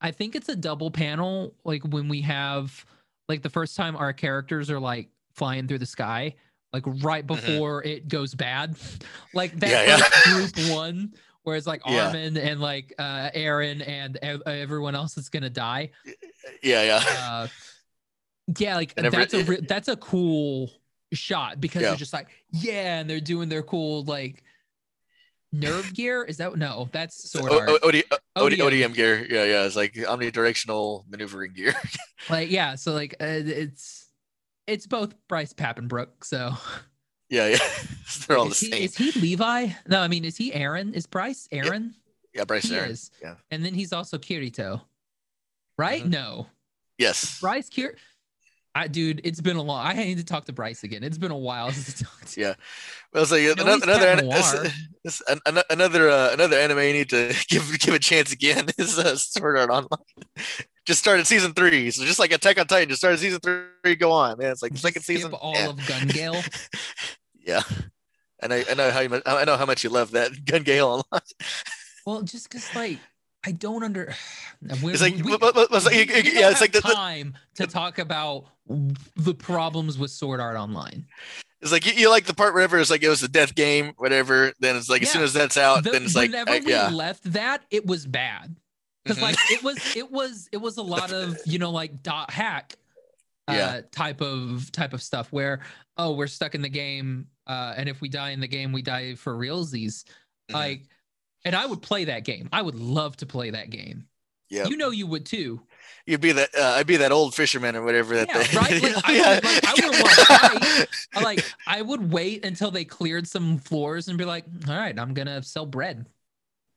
Speaker 1: I think it's a double panel. Like when we have like the first time our characters are like flying through the sky, like right before it goes bad. like that
Speaker 2: Mm-hmm. Yeah, yeah.
Speaker 1: first group one, where it's like
Speaker 2: Yeah.
Speaker 1: Armin and like uh Eren and ev- everyone else is gonna die.
Speaker 2: Yeah, yeah.
Speaker 1: Uh yeah, like
Speaker 2: every-
Speaker 1: that's a re- that's a cool shot because
Speaker 2: Yeah.
Speaker 1: they're just like yeah, and they're doing their cool like nerve gear. Is that no? That's sword
Speaker 2: O-
Speaker 1: art.
Speaker 2: O- OD, OD,
Speaker 1: ODM.
Speaker 2: Gear. Yeah, yeah. It's like omnidirectional maneuvering gear.
Speaker 1: Like yeah, so like uh, it's it's both Bryce Papenbrook. So
Speaker 2: yeah, yeah. They're all the
Speaker 1: is, he,
Speaker 2: same.
Speaker 1: is he Levi? No, I mean is he Eren? Is Bryce Eren?
Speaker 2: yeah, Bryce
Speaker 1: he
Speaker 2: Eren.
Speaker 1: is.
Speaker 2: Yeah.
Speaker 1: And then he's also Kirito, right?
Speaker 2: Mhm.
Speaker 1: No,
Speaker 2: Yes.
Speaker 1: Bryce Kir. I dude, it's been a long. I need to talk to Bryce again. It's been a while since I talked to.
Speaker 2: Yeah. Well, it's like
Speaker 1: No,
Speaker 2: another another it's- it's an- another uh, another anime you need to give give a chance again is uh, Sword Art Online. just started season three, so just like Attack on Titan, just started season three. Go on, man. It's like
Speaker 1: Just
Speaker 2: second season.
Speaker 1: all
Speaker 2: yeah.
Speaker 1: of Gun Gale.
Speaker 2: yeah. And I, I know how you I know how much you love that Gun Gale Online.
Speaker 1: Well, just because like I don't under.
Speaker 2: It's like,
Speaker 1: we,
Speaker 2: but- but- but like-
Speaker 1: we-
Speaker 2: you- you-
Speaker 1: we
Speaker 2: yeah, it's like
Speaker 1: have
Speaker 2: the- the-
Speaker 1: time to talk about the problems with Sword Art Online.
Speaker 2: It's like you, you like the part wherever it's like it was a death game, whatever. Then it's like as soon as that's out,
Speaker 1: The-
Speaker 2: then it's like
Speaker 1: whenever
Speaker 2: uh,
Speaker 1: we
Speaker 2: yeah,
Speaker 1: left that, it was bad because
Speaker 2: Mhm.
Speaker 1: like it was it was it was a lot of you know like dot hack uh,
Speaker 2: Yeah.
Speaker 1: type of type of stuff where oh we're stuck in the game uh, and if we die in the game we die for realsies
Speaker 2: Mhm.
Speaker 1: like and I would play that game. I would love to play that game.
Speaker 2: yeah.
Speaker 1: You know you would too.
Speaker 2: you'd be that uh, I'd be that old fisherman or whatever that
Speaker 1: Yeah,
Speaker 2: they,
Speaker 1: right? Like, I
Speaker 2: yeah.
Speaker 1: would- like, I want. I, like I would wait until they cleared some floors and be like, all right, I'm gonna sell bread.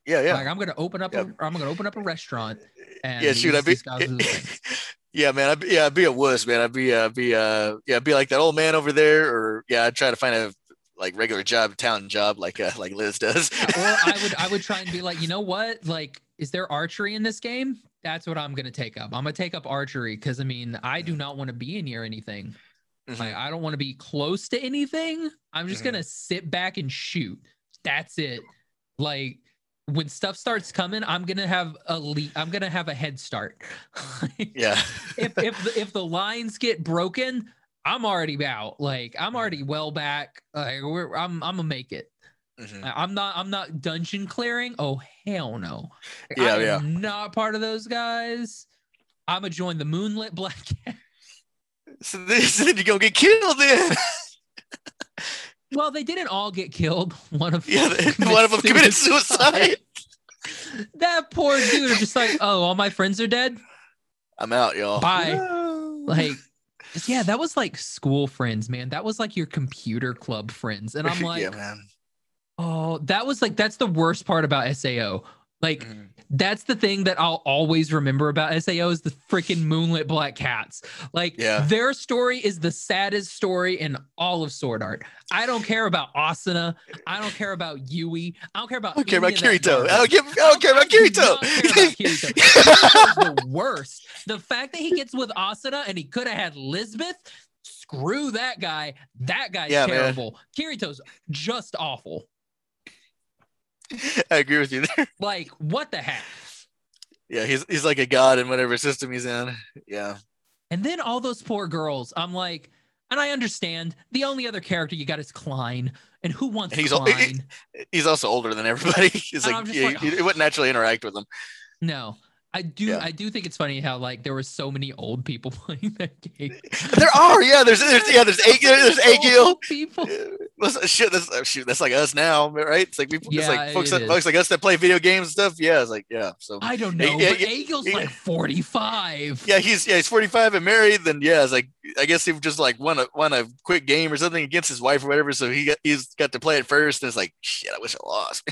Speaker 2: yeah, yeah.
Speaker 1: Like I'm gonna open up
Speaker 2: Yeah.
Speaker 1: a I'm gonna open up a restaurant and
Speaker 2: yeah, shoot, I'd be
Speaker 1: these guys are the thing.
Speaker 2: yeah, man, I'd be, yeah, I'd be a wuss, man. I'd be uh be uh yeah, I'd be like that old man over there, or yeah, I'd try to find a like regular job, town job, like uh, like Liz does.
Speaker 1: or I would I would try and be like, you know what? Like, is there archery in this game? That's what I'm gonna take up. I'm gonna take up archery because I mean, I do not want to be near anything.
Speaker 2: Mhm.
Speaker 1: Like, I don't want to be close to anything. I'm just
Speaker 2: Mhm.
Speaker 1: gonna sit back and shoot. That's it. Like when stuff starts coming, I'm gonna have a lead. I'm gonna have a head start.
Speaker 2: yeah,
Speaker 1: if if the, if the lines get broken, I'm already out. Like I'm already well back. Like we're I'm I'm gonna make it.
Speaker 2: Mhm.
Speaker 1: I- I'm not I'm not dungeon clearing. Oh hell no. Like,
Speaker 2: Yeah,
Speaker 1: I am
Speaker 2: yeah.
Speaker 1: not part of those guys. I'm gonna join the Moonlit Black Cat.
Speaker 2: so this then you're gonna get killed then.
Speaker 1: Well, they didn't all get killed. One of
Speaker 2: yeah,
Speaker 1: them
Speaker 2: one of them committed suicide.
Speaker 1: that poor dude are just like, oh, all my friends are dead.
Speaker 2: I'm out, y'all.
Speaker 1: Bye.
Speaker 2: No.
Speaker 1: Like, yeah, that was like school friends, man. That was like your computer club friends. And I'm like,
Speaker 2: yeah, man.
Speaker 1: oh, that was like that's the worst part about SAO. Like
Speaker 2: Mhm.
Speaker 1: That's the thing that I'll always remember about SAO is the freaking Moonlit Black Cats. Like
Speaker 2: Yeah.
Speaker 1: their story is the saddest story in all of Sword Art. I don't care about Asuna. I don't care about Yui. I don't care about.
Speaker 2: I don't care about Kirito. I don't, give, I don't care about Kirito.
Speaker 1: care about Kirito. Kirito's the worst. The fact that he gets with Asuna and he could have had Lisbeth, screw that guy. That guy's
Speaker 2: Yeah, man.
Speaker 1: terrible. Kirito's just awful.
Speaker 2: I agree with you there.
Speaker 1: Like, what the heck?
Speaker 2: Yeah, he's he's like a god in whatever system he's in. Yeah.
Speaker 1: And then all those poor girls. I'm like, and I understand the only other character you got is Klein. And who wants
Speaker 2: And he's
Speaker 1: Klein?
Speaker 2: He's also older than everybody. He's
Speaker 1: And
Speaker 2: like, yeah,
Speaker 1: like,
Speaker 2: you, you wouldn't naturally interact with him.
Speaker 1: No. I do
Speaker 2: Yeah.
Speaker 1: I do think it's funny how like there were so many old people playing that game.
Speaker 2: There are, yeah. There's, there's yeah. There's eight. There's Agil.
Speaker 1: old people.
Speaker 2: Shit, that's uh, shoot. That's like us now, right? It's like it's
Speaker 1: Yeah,
Speaker 2: like folks, folks like us that play video games and stuff. Yeah, it's like yeah. So
Speaker 1: I don't know,
Speaker 2: yeah,
Speaker 1: but Agil's like 45.
Speaker 2: yeah, he's yeah he's 45 and married. Then yeah, it's like I guess he just like won a won a quick game or something against his wife or whatever. So he got he's got to play it first. And it's like shit. I wish I lost.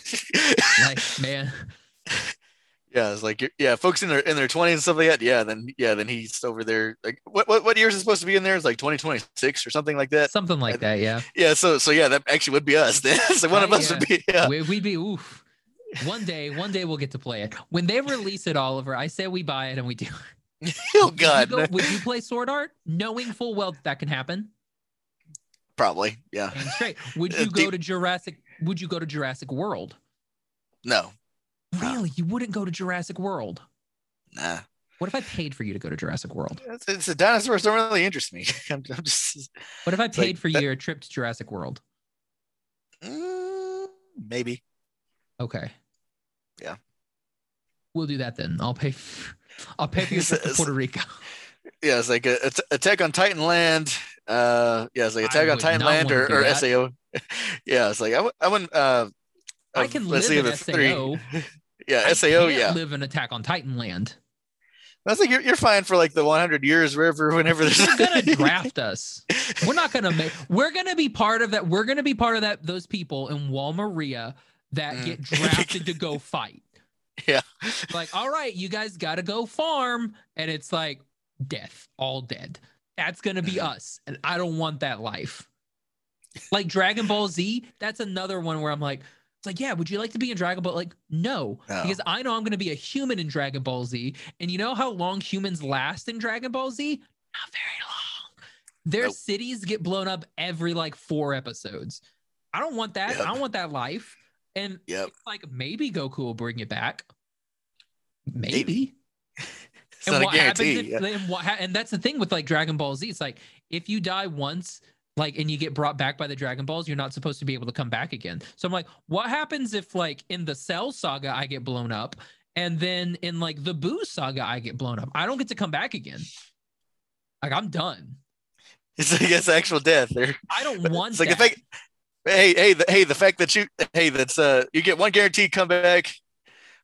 Speaker 1: Like, man.
Speaker 2: Yeah, it's like yeah, folks in their in their 20s and stuff like that. Yeah, then yeah, then he's over there. Like what what what year is it supposed to be in there? It's like 2026 or something like that.
Speaker 1: Something like that, yeah.
Speaker 2: Yeah, so so yeah, that actually would be us. Then so one of
Speaker 1: Right,
Speaker 2: us
Speaker 1: yeah.
Speaker 2: would be yeah.
Speaker 1: We, we'd be oof. One day, one day we'll get to play it. When they release it, Oliver, I say we buy it and we do.
Speaker 2: oh
Speaker 1: Would you
Speaker 2: God,
Speaker 1: go- would you play Sword Art, knowing full well that, that can happen?
Speaker 2: probably yeah.
Speaker 1: And straight. Would
Speaker 2: Uh,
Speaker 1: you go to Jurassic? Would you go to Jurassic World?
Speaker 2: No.
Speaker 1: Really, you wouldn't go to Jurassic World?
Speaker 2: nah.
Speaker 1: What if I paid for you to go to Jurassic World?
Speaker 2: It's, it's the dinosaurs don't really interest me. I'm, I'm just
Speaker 1: What if I
Speaker 2: like
Speaker 1: paid for
Speaker 2: that-
Speaker 1: you a trip to Jurassic World?
Speaker 2: mm, maybe.
Speaker 1: Okay.
Speaker 2: Yeah.
Speaker 1: We'll do that then. I'll pay. f- I'll pay for your trip to Puerto Rico.
Speaker 2: Yeah, it's like a, it's Attack on Titan Land. Uh, yeah, it's like
Speaker 1: I
Speaker 2: Attack on
Speaker 1: would
Speaker 2: Titan Land or, or
Speaker 1: that.
Speaker 2: SAO. yeah, it's like I, w- I wouldn't. Uh,
Speaker 1: I can
Speaker 2: let's
Speaker 1: live
Speaker 2: see
Speaker 1: in
Speaker 2: three-
Speaker 1: SAO.
Speaker 2: Yeah, SAO. Yeah,
Speaker 1: live in Attack on Titan land.
Speaker 2: that's like you're, you're fine for like the 100 years, wherever, whenever there's.
Speaker 1: They're gonna draft us. We're not gonna make. We're gonna be part of that. We're gonna be part of that. Those people in Wall Maria that
Speaker 2: Mm.
Speaker 1: get drafted to go fight.
Speaker 2: Yeah.
Speaker 1: Like, all right, you guys got to go farm, and it's like death, all dead. That's gonna be
Speaker 2: Mhm.
Speaker 1: us, and I don't want that life. Like Dragon Ball Z, that's another one where I'm like, it's like, yeah, would you like to be in Dragon Ball? Like, no,
Speaker 2: No.
Speaker 1: because I know I'm gonna be a human in Dragon Ball Z, and you know how long humans last in Dragon Ball Z? Not very long. Their
Speaker 2: Nope.
Speaker 1: cities get blown up every like four episodes. I don't want that.
Speaker 2: Yep.
Speaker 1: I don't want that life. And
Speaker 2: Yep.
Speaker 1: it's like maybe Goku will bring it back. Maybe. And what happens if, and, what ha- and that's the thing with like Dragon Ball Z. It's like if you die once, like and you get brought back by the Dragon Balls, you're not supposed to be able to come back again. So I'm like, what happens if like in the Cell saga I get blown up, and then in like the Boo saga I get blown up? I don't get to come back again. Like I'm done.
Speaker 2: It's like it's actual death. There.
Speaker 1: I don't want
Speaker 2: It's like
Speaker 1: that.
Speaker 2: the fact. Hey, hey, the, hey! The fact that you, hey, that's uh, you get one guaranteed comeback,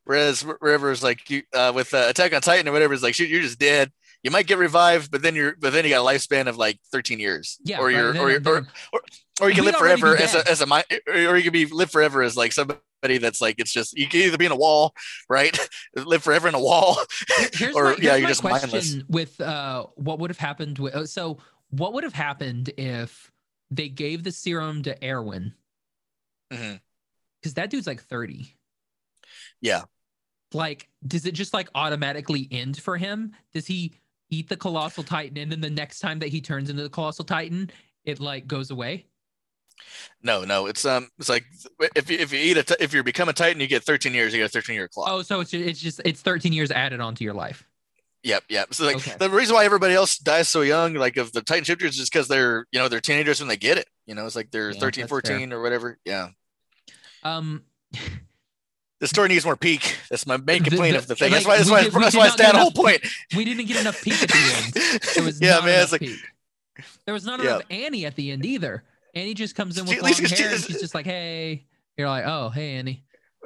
Speaker 2: Whereas wherever it's like you uh, with uh, Attack on Titan or whatever, it's like shoot, you're just dead. You might get revived, but then you're but then you got a lifespan of like 13 years.
Speaker 1: Yeah,
Speaker 2: or you're
Speaker 1: then-
Speaker 2: or, you're- or, or or you can live forever as a as a or you can be live forever as like somebody that's like it's just you can either be in a wall, right? live forever in a wall,
Speaker 1: here's
Speaker 2: or
Speaker 1: my,
Speaker 2: yeah, you're just
Speaker 1: question
Speaker 2: mindless.
Speaker 1: with uh what would have happened with oh, so what would have happened if they gave the serum to Erwin because that dude's like 30
Speaker 2: Yeah.
Speaker 1: like does it just like automatically end for him does he eat the colossal titan and then the next time that he turns into the colossal titan it like goes away
Speaker 2: No, no, it's um, it's like if you if you eat a t- if you become a Titan, you get 13 years. You get a 13 year clock.
Speaker 1: oh so it's it's just it's 13 years added onto your life
Speaker 2: Yep, yep. So like
Speaker 1: Okay.
Speaker 2: the reason why everybody else dies so young, like of the Titan shifters, is just because they're you know they're teenagers when they get it. You know, it's like they're
Speaker 1: Yeah,
Speaker 2: 13,
Speaker 1: that's fair.
Speaker 2: 14 or whatever. Yeah,
Speaker 1: um
Speaker 2: the story needs more Pieck. That's my main complaint
Speaker 1: the-
Speaker 2: of the thing.
Speaker 1: like,
Speaker 2: that's why that's why
Speaker 1: did-
Speaker 2: that's why it's that whole point.
Speaker 1: we didn't get enough Pieck at the end
Speaker 2: yeah, man. It's like
Speaker 1: Pieck. There was not
Speaker 2: Yeah.
Speaker 1: enough Annie at the end either. Annie just comes in with
Speaker 2: at
Speaker 1: long hair
Speaker 2: she-
Speaker 1: and she's just like, "Hey." You're like, "Oh, hey, Annie."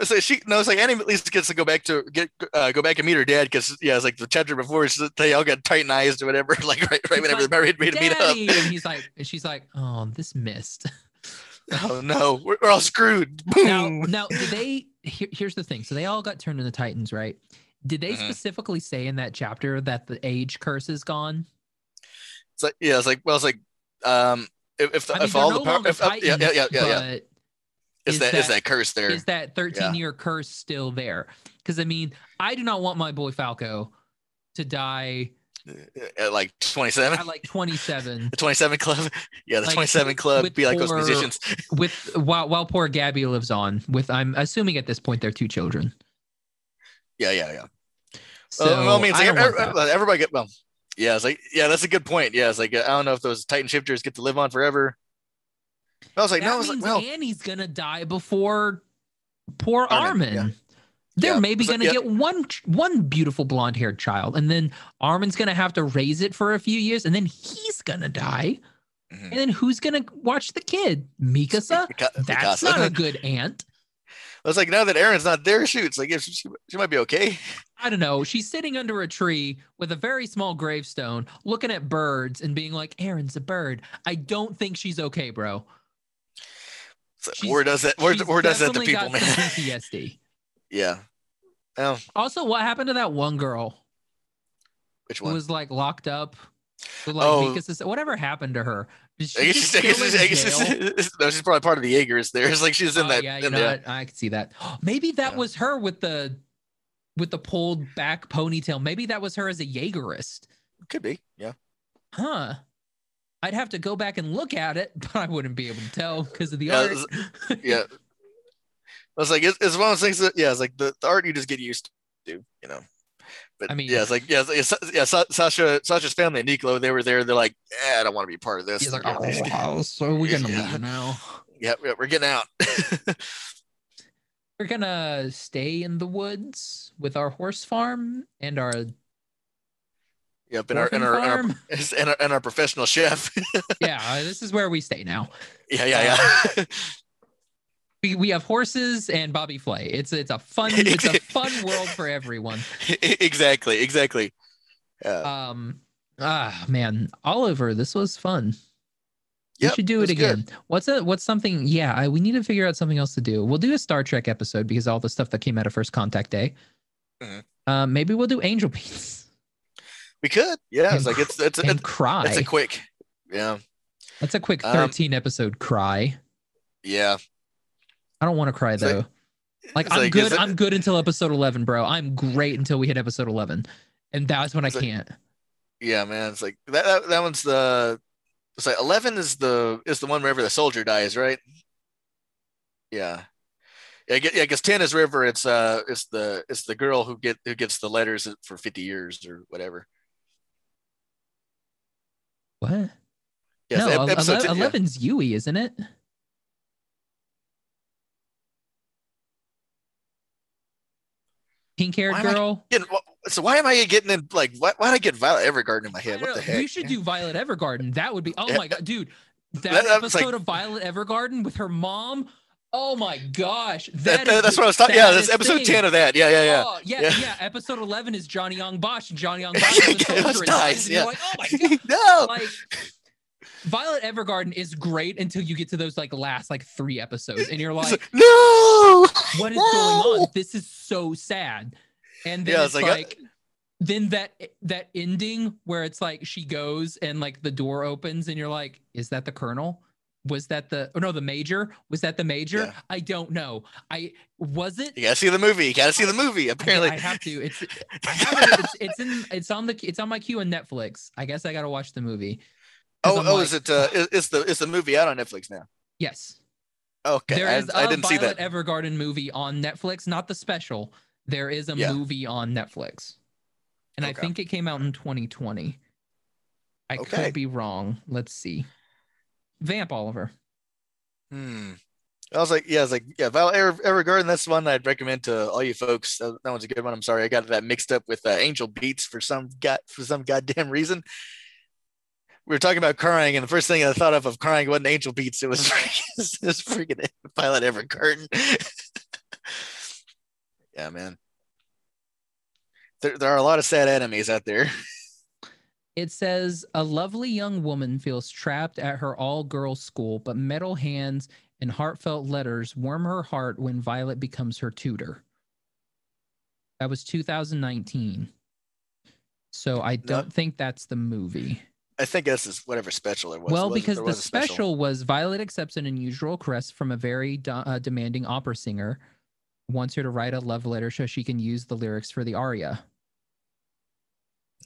Speaker 2: like she no, it's like Annie at least gets to go back to get uh, go back and meet her dad because yeah, it's like the chapter before they all got titanized or whatever. Like right, right
Speaker 1: It's
Speaker 2: whenever
Speaker 1: like,
Speaker 2: married, ready to meet up.
Speaker 1: And he's like, and she's like, "Oh, this missed."
Speaker 2: Oh no, we're, we're all screwed.
Speaker 1: now,
Speaker 2: Boom.
Speaker 1: now, did they? Here, here's the thing. So they all got turned into Titans, right? Did they
Speaker 2: Mhm.
Speaker 1: specifically say in that chapter that the age curse is gone?
Speaker 2: It's like yeah, it's like well, it's like um, if if, the,
Speaker 1: I mean,
Speaker 2: if all
Speaker 1: no
Speaker 2: the power, if, uh, yeah, yeah, yeah, yeah, yeah,
Speaker 1: but
Speaker 2: it's
Speaker 1: is
Speaker 2: that is
Speaker 1: that-
Speaker 2: that curse there.
Speaker 1: is that 13 year curse still there? Because I mean, I do not want my boy Falco to die
Speaker 2: at like 27
Speaker 1: at like 27
Speaker 2: the 27 club yeah the
Speaker 1: Like,
Speaker 2: 27 club be like those musicians
Speaker 1: with while while poor Gabi lives on with I'm assuming at this point they're two children.
Speaker 2: yeah yeah yeah
Speaker 1: So
Speaker 2: well, well, I mean it's
Speaker 1: I
Speaker 2: like
Speaker 1: don't
Speaker 2: every-
Speaker 1: want that.
Speaker 2: every- everybody get well yeah it's like yeah that's a good point yeah it's like i don't know if those titan shifters get to live on forever i was like
Speaker 1: that
Speaker 2: no I was like
Speaker 1: means
Speaker 2: well
Speaker 1: Annie's gonna die before poor
Speaker 2: Armin,
Speaker 1: Armin.
Speaker 2: yeah.
Speaker 1: They're
Speaker 2: Yeah,
Speaker 1: maybe
Speaker 2: so-
Speaker 1: gonna
Speaker 2: yeah.
Speaker 1: get one one beautiful blonde haired child, and then Armin's gonna have to raise it for a few years, and then he's gonna die.
Speaker 2: mhm.
Speaker 1: And then who's gonna watch the kid? Mikasa?
Speaker 2: Mika-
Speaker 1: That's not a good aunt.
Speaker 2: I was like, now that Eren's not there, shoots like if she, she might be okay.
Speaker 1: I don't know. She's sitting under a tree with a very small gravestone, looking at birds and being like, Eren's a bird. I don't think she's okay, bro.
Speaker 2: So where does that? Where, where does that to people, man?
Speaker 1: PTSD.
Speaker 2: yeah. Oh,
Speaker 1: Also, what happened to that one girl
Speaker 2: which
Speaker 1: who
Speaker 2: one?
Speaker 1: was like locked up? Like
Speaker 2: Oh.
Speaker 1: Whatever happened to her? Is
Speaker 2: I guess she's, I guess she's, I guess no, she's probably part of the Jaegers. There, it's like she's in
Speaker 1: Oh,
Speaker 2: that.
Speaker 1: yeah, you know what? I could see that. Maybe that
Speaker 2: Yeah.
Speaker 1: was her with the with the pulled back ponytail. Maybe that was her as a Yeagerist.
Speaker 2: Could be. Yeah.
Speaker 1: Huh. I'd have to go back and look at it, but I wouldn't be able to tell because of the
Speaker 2: Yeah,
Speaker 1: art.
Speaker 2: Yeah. I was like, it's, it's one of those things that, yeah, it's like the, the art you just get used to, you know. But
Speaker 1: I mean-
Speaker 2: yeah, it's like, yeah, it's like, yeah, Sasha, Sasha's family and Nico, they were there. They're like, eh, I don't want to be part of this.
Speaker 1: He's like,
Speaker 2: Yeah,
Speaker 1: oh, so we're gonna
Speaker 2: Yeah.
Speaker 1: leave now.
Speaker 2: yeah, yeah, we're getting out.
Speaker 1: We're gonna stay in the woods with our horse farm and our
Speaker 2: yep, and our, and our, and our, and our, and our professional chef.
Speaker 1: yeah, uh, this is where we stay now.
Speaker 2: yeah, yeah, yeah.
Speaker 1: We, we have horses and Bobby Flay. It's it's a fun it's a fun world for everyone.
Speaker 2: exactly, exactly. Yeah.
Speaker 1: Um ah man, Oliver, this was fun.
Speaker 2: Yep,
Speaker 1: we should do
Speaker 2: it was good.
Speaker 1: again. What's a what's something? Yeah, I, we need to figure out something else to do. We'll do a Star Trek episode because all the stuff that came out of First Contact Day.
Speaker 2: Mhm.
Speaker 1: Uh, maybe we'll do Angel Beats
Speaker 2: we could. Yeah, it's like it's it's it's,
Speaker 1: cry.
Speaker 2: it's a quick. Yeah,
Speaker 1: That's a quick
Speaker 2: Um,
Speaker 1: 13 episode cry.
Speaker 2: yeah.
Speaker 1: I don't want to cry
Speaker 2: like-
Speaker 1: though. Like,
Speaker 2: it's
Speaker 1: I'm
Speaker 2: like,
Speaker 1: good.
Speaker 2: it-
Speaker 1: I'm good until episode 11, bro. I'm great until we hit episode 11, and that's when I
Speaker 2: like-
Speaker 1: can't.
Speaker 2: Yeah, man. It's like that, that. That one's the. It's like eleven is the is the one wherever the soldier dies, right? Yeah. Yeah, I get, yeah, because ten is River. It's uh, it's the it's the girl who get who gets the letters for fifty years or whatever.
Speaker 1: What?
Speaker 2: Yeah,
Speaker 1: no,
Speaker 2: so ep-
Speaker 1: ele-
Speaker 2: episode 10, yeah.
Speaker 1: 11's Yui, isn't it? Pink haired
Speaker 2: Why am I
Speaker 1: girl.
Speaker 2: Getting- so why am I getting in like why why did I get Violet Evergarden in my head? What the heck?
Speaker 1: We should do Violet Evergarden. That would be. Oh my god, dude! That,
Speaker 2: That-
Speaker 1: episode
Speaker 2: like-
Speaker 1: of Violet Evergarden with her mom. Oh my gosh.
Speaker 2: That, that- that's what I was talking. About. Yeah, that's episode
Speaker 1: thing.
Speaker 2: ten of that. Yeah, yeah, yeah.
Speaker 1: Oh, yeah,
Speaker 2: Yeah.
Speaker 1: yeah, Episode 11 is Johnny Young Bosch, and Johnny Young Bosch is a soldier.
Speaker 2: nice, yeah.
Speaker 1: like, oh my God.
Speaker 2: no.
Speaker 1: Like, Violet Evergarden is great until you get to those like last like three episodes, and you're like,
Speaker 2: like, no.
Speaker 1: what is
Speaker 2: No!
Speaker 1: going on? This is so sad. And then
Speaker 2: Yeah,
Speaker 1: it's like,
Speaker 2: like, uh,
Speaker 1: then that that ending where it's like she goes and like the door opens and you're like, is that the colonel? Was that the oh no the major? Was that the major?
Speaker 2: Yeah.
Speaker 1: I don't know. I was it.
Speaker 2: You gotta see the movie. You gotta see the movie.
Speaker 1: I-
Speaker 2: Apparently,
Speaker 1: I have to. It's I have it. It's, it's in. It's on the. It's on my queue on Netflix. I guess I gotta watch the movie.
Speaker 2: Oh,
Speaker 1: I'm
Speaker 2: oh,
Speaker 1: like,
Speaker 2: is it? Uh, it's the it's the movie out on Netflix now.
Speaker 1: Yes.
Speaker 2: Okay,
Speaker 1: There
Speaker 2: I,
Speaker 1: is
Speaker 2: I
Speaker 1: a
Speaker 2: didn't see
Speaker 1: Violet
Speaker 2: that.
Speaker 1: Evergarden movie on Netflix, not the special. There is a
Speaker 2: Yeah.
Speaker 1: movie on Netflix, and I think it came out in 2020. I
Speaker 2: Okay.
Speaker 1: could be wrong. Let's see. Vamp Oliver.
Speaker 2: Hmm. I was like, yeah, I was like, yeah, Ever, Evergarden. That's one I'd recommend to all you folks. That, that one's a good one. I'm sorry, I got that mixed up with uh, Angel Beats for some got for some goddamn reason. We were talking about crying, and the first thing I thought of of crying wasn't Angel Beats. It was freaking, was freaking Violet Evergarden. yeah, man. There, there are a lot of sad enemies out there.
Speaker 1: It says a lovely young woman feels trapped at her all girls school, but metal hands and heartfelt letters warm her heart when Violet becomes her tutor. That was 2019. So I don't think that's the movie.
Speaker 2: I think this is whatever special it was.
Speaker 1: well,
Speaker 2: was-
Speaker 1: because
Speaker 2: there
Speaker 1: the
Speaker 2: was a
Speaker 1: special. was Violet accepts an unusual caress from a very do- uh, demanding opera singer, wants her to write a love letter so she can use the lyrics for the aria.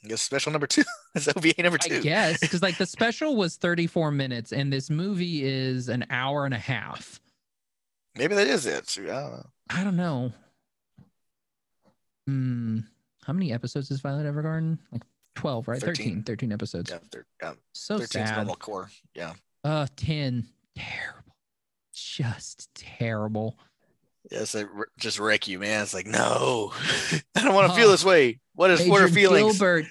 Speaker 2: I guess special number two. Is OVA number two.
Speaker 1: I guess because like the special was 34 minutes and this movie is an hour and a half.
Speaker 2: Maybe that is it. I don't know.
Speaker 1: I don't know. Hmm. How many episodes is Violet Evergarden? Like 12, right? 13.
Speaker 2: 13.
Speaker 1: 13 episodes.
Speaker 2: Yeah, thir- yeah,
Speaker 1: So
Speaker 2: 13's
Speaker 1: sad.
Speaker 2: normal core. Yeah.
Speaker 1: Uh, 10. Terrible. Just terrible.
Speaker 2: Yeah, it's like just wreck you, man. It's like, no, I don't want to feel
Speaker 1: Oh.
Speaker 2: this way. What is what are feelings?
Speaker 1: Gilbert.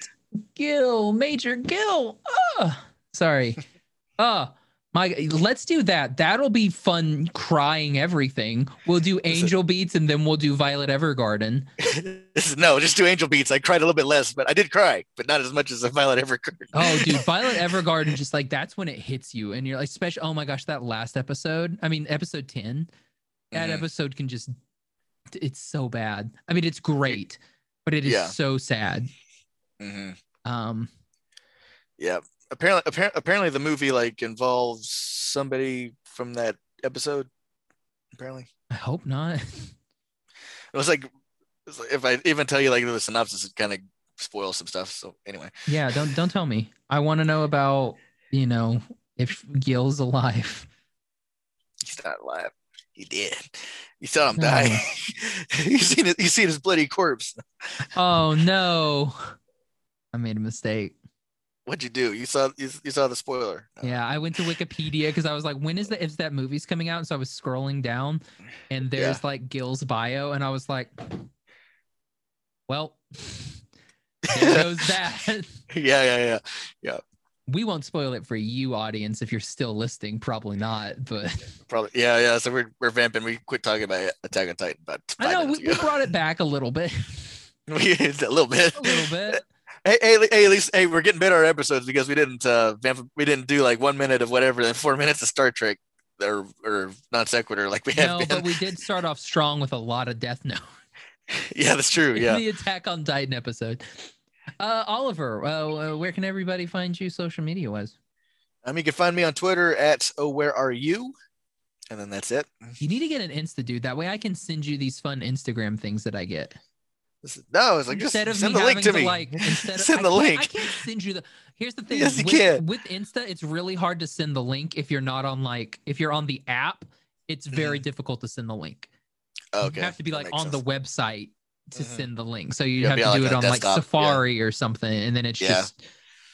Speaker 1: Gil. Major Gil. Uh, sorry. Uh, my, let's do that. That'll be fun crying everything. We'll do
Speaker 2: Is
Speaker 1: Angel Beats and then we'll do Violet Evergarden.
Speaker 2: Is- no, just do angel beats. I cried a little bit less, but I did cry, but not as much as a Violet Evergarden.
Speaker 1: Oh, dude, Violet Evergarden, just like that's when it hits you, and you're like, special. Oh my gosh, that last episode. I mean, episode ten. That
Speaker 2: Mhm.
Speaker 1: episode can just. It's so bad. I mean, it's great, but it is
Speaker 2: Yeah.
Speaker 1: so sad.
Speaker 2: Mhm.
Speaker 1: Um,
Speaker 2: Yeah. Apparently, apparently, apparently, the movie like involves somebody from that episode. Apparently,
Speaker 1: I hope not.
Speaker 2: it was like, it was like- if I even tell you like the synopsis, it kind of spoils some stuff. So anyway,
Speaker 1: yeah, don't don't tell me. I want to know about you know if Gil's alive.
Speaker 2: he's not alive. He did. You saw him
Speaker 1: No.
Speaker 2: die. you seen it. You seen his bloody corpse.
Speaker 1: Oh no, I made a mistake.
Speaker 2: What'd you do? You saw you, you saw the spoiler. No.
Speaker 1: Yeah, I went to Wikipedia because I was like, when is the if that movie's coming out? And so I was scrolling down and there's like Gil's bio, and I was like, well, there goes that.
Speaker 2: yeah, yeah, yeah. yeah.
Speaker 1: we won't spoil it for you, audience, if you're still listening. Probably not, but
Speaker 2: Probably. Yeah, yeah. So we're we're vamping. We quit talking about Attack on Titan but
Speaker 1: I know we, we brought it back a little bit.
Speaker 2: We- a little bit.
Speaker 1: a little bit.
Speaker 2: Hey, hey, hey, at least hey, we're getting better at episodes because we didn't uh we didn't do like one minute of whatever and four minutes of Star Trek or or non sequitur like we have
Speaker 1: No,
Speaker 2: been.
Speaker 1: but we did start off strong with a lot of Death Note.
Speaker 2: yeah, that's true. Yeah.
Speaker 1: the Attack on Titan episode. Uh, Oliver, uh, uh, where can everybody find you social media wise?
Speaker 2: Um, you can find me on Twitter at oh where are you, and then that's it.
Speaker 1: You need to get an Insta, dude. That way I can send you these fun Instagram things that I get.
Speaker 2: Is- No, it's like just
Speaker 1: instead of
Speaker 2: send the link
Speaker 1: having
Speaker 2: to me.
Speaker 1: like instead of
Speaker 2: Send
Speaker 1: I
Speaker 2: the
Speaker 1: can't-
Speaker 2: link.
Speaker 1: I can't send you the here's the thing.
Speaker 2: Yes, you
Speaker 1: with,
Speaker 2: can.
Speaker 1: with Insta, it's really hard to send the link if you're not on like if you're on the app, it's very difficult to send the link.
Speaker 2: Mm-hmm. Okay,
Speaker 1: You have to be like on the website to
Speaker 2: Mhm.
Speaker 1: send the link. So you have to do
Speaker 2: like,
Speaker 1: it on like
Speaker 2: desktop, yeah.
Speaker 1: Safari or something, and then it's
Speaker 2: Yeah.
Speaker 1: just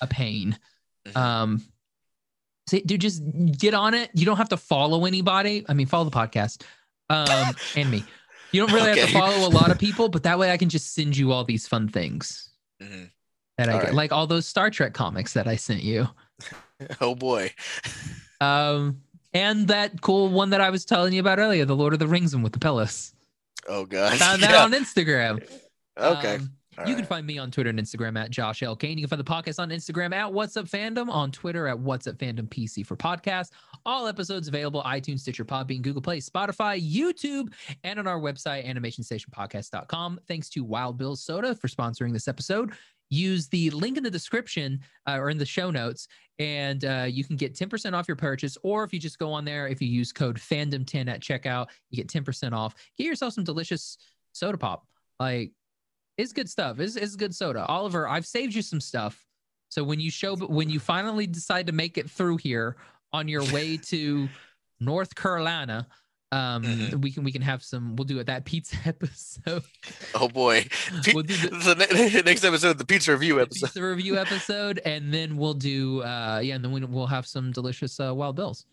Speaker 1: a pain.
Speaker 2: Mhm.
Speaker 1: Um say, dude, just get on it. You don't have to follow anybody. I mean, follow the podcast. Um and me. You don't really have to follow a lot of people, but that way I can just send you all these fun things
Speaker 2: Mhm.
Speaker 1: that I
Speaker 2: All
Speaker 1: get,
Speaker 2: right.
Speaker 1: like all those Star Trek comics that I sent you.
Speaker 2: Oh boy.
Speaker 1: Um, and that cool one that I was telling you about earlier, the Lord of the Rings one with the pillows.
Speaker 2: Oh god.
Speaker 1: Found that
Speaker 2: Yeah.
Speaker 1: on Instagram.
Speaker 2: Okay.
Speaker 1: Um,
Speaker 2: All
Speaker 1: you can find me on Twitter and Instagram at Josh L. Kane. You can find the podcast on Instagram at What's Up Fandom, on Twitter at What's Up Fandom PC for podcast. All episodes available iTunes, Stitcher, Podbean, Google Play, Spotify, YouTube, and on our website, animationstationpodcast.com. Thanks to Wild Bill Soda for sponsoring this episode. Use the link in the description uh, or in the show notes, and uh, you can get 10% off your purchase. Or if you just go on there, if you use code FANDOM10 at checkout, you get 10% off. Get yourself some delicious soda pop. Like, it's good stuff. It's, it's good soda. Oliver, I've saved you some stuff. So when you show, when you finally decide to make it through here on your way to North Carolina, um,
Speaker 2: Mhm.
Speaker 1: we can we can have some. We'll do it that pizza episode.
Speaker 2: Oh boy. Pe-
Speaker 1: We'll do the,
Speaker 2: the next episode, the pizza review episode.
Speaker 1: pizza review episode, and then we'll do uh yeah, and then we- we'll have some delicious uh, wild bills.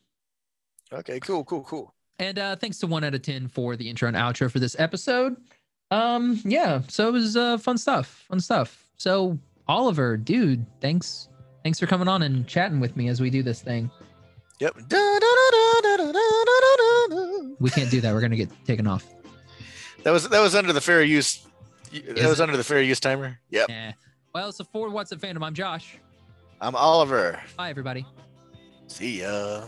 Speaker 2: Okay, cool, cool, cool.
Speaker 1: And uh, thanks to one out of ten for the intro and outro for this episode. Um, yeah, so it was uh, fun stuff, fun stuff. So Oliver, dude, thanks, thanks for coming on and chatting with me as we do this thing.
Speaker 2: Yep.
Speaker 1: We can't do that; we're gonna get taken off.
Speaker 2: That was that was under the fair use. That
Speaker 1: Is
Speaker 2: was
Speaker 1: it?
Speaker 2: under the fair use timer. Yep.
Speaker 1: Yeah. Well, so for What's Up Fandom, I'm Josh.
Speaker 2: I'm Oliver.
Speaker 1: Bye, everybody.
Speaker 2: See ya.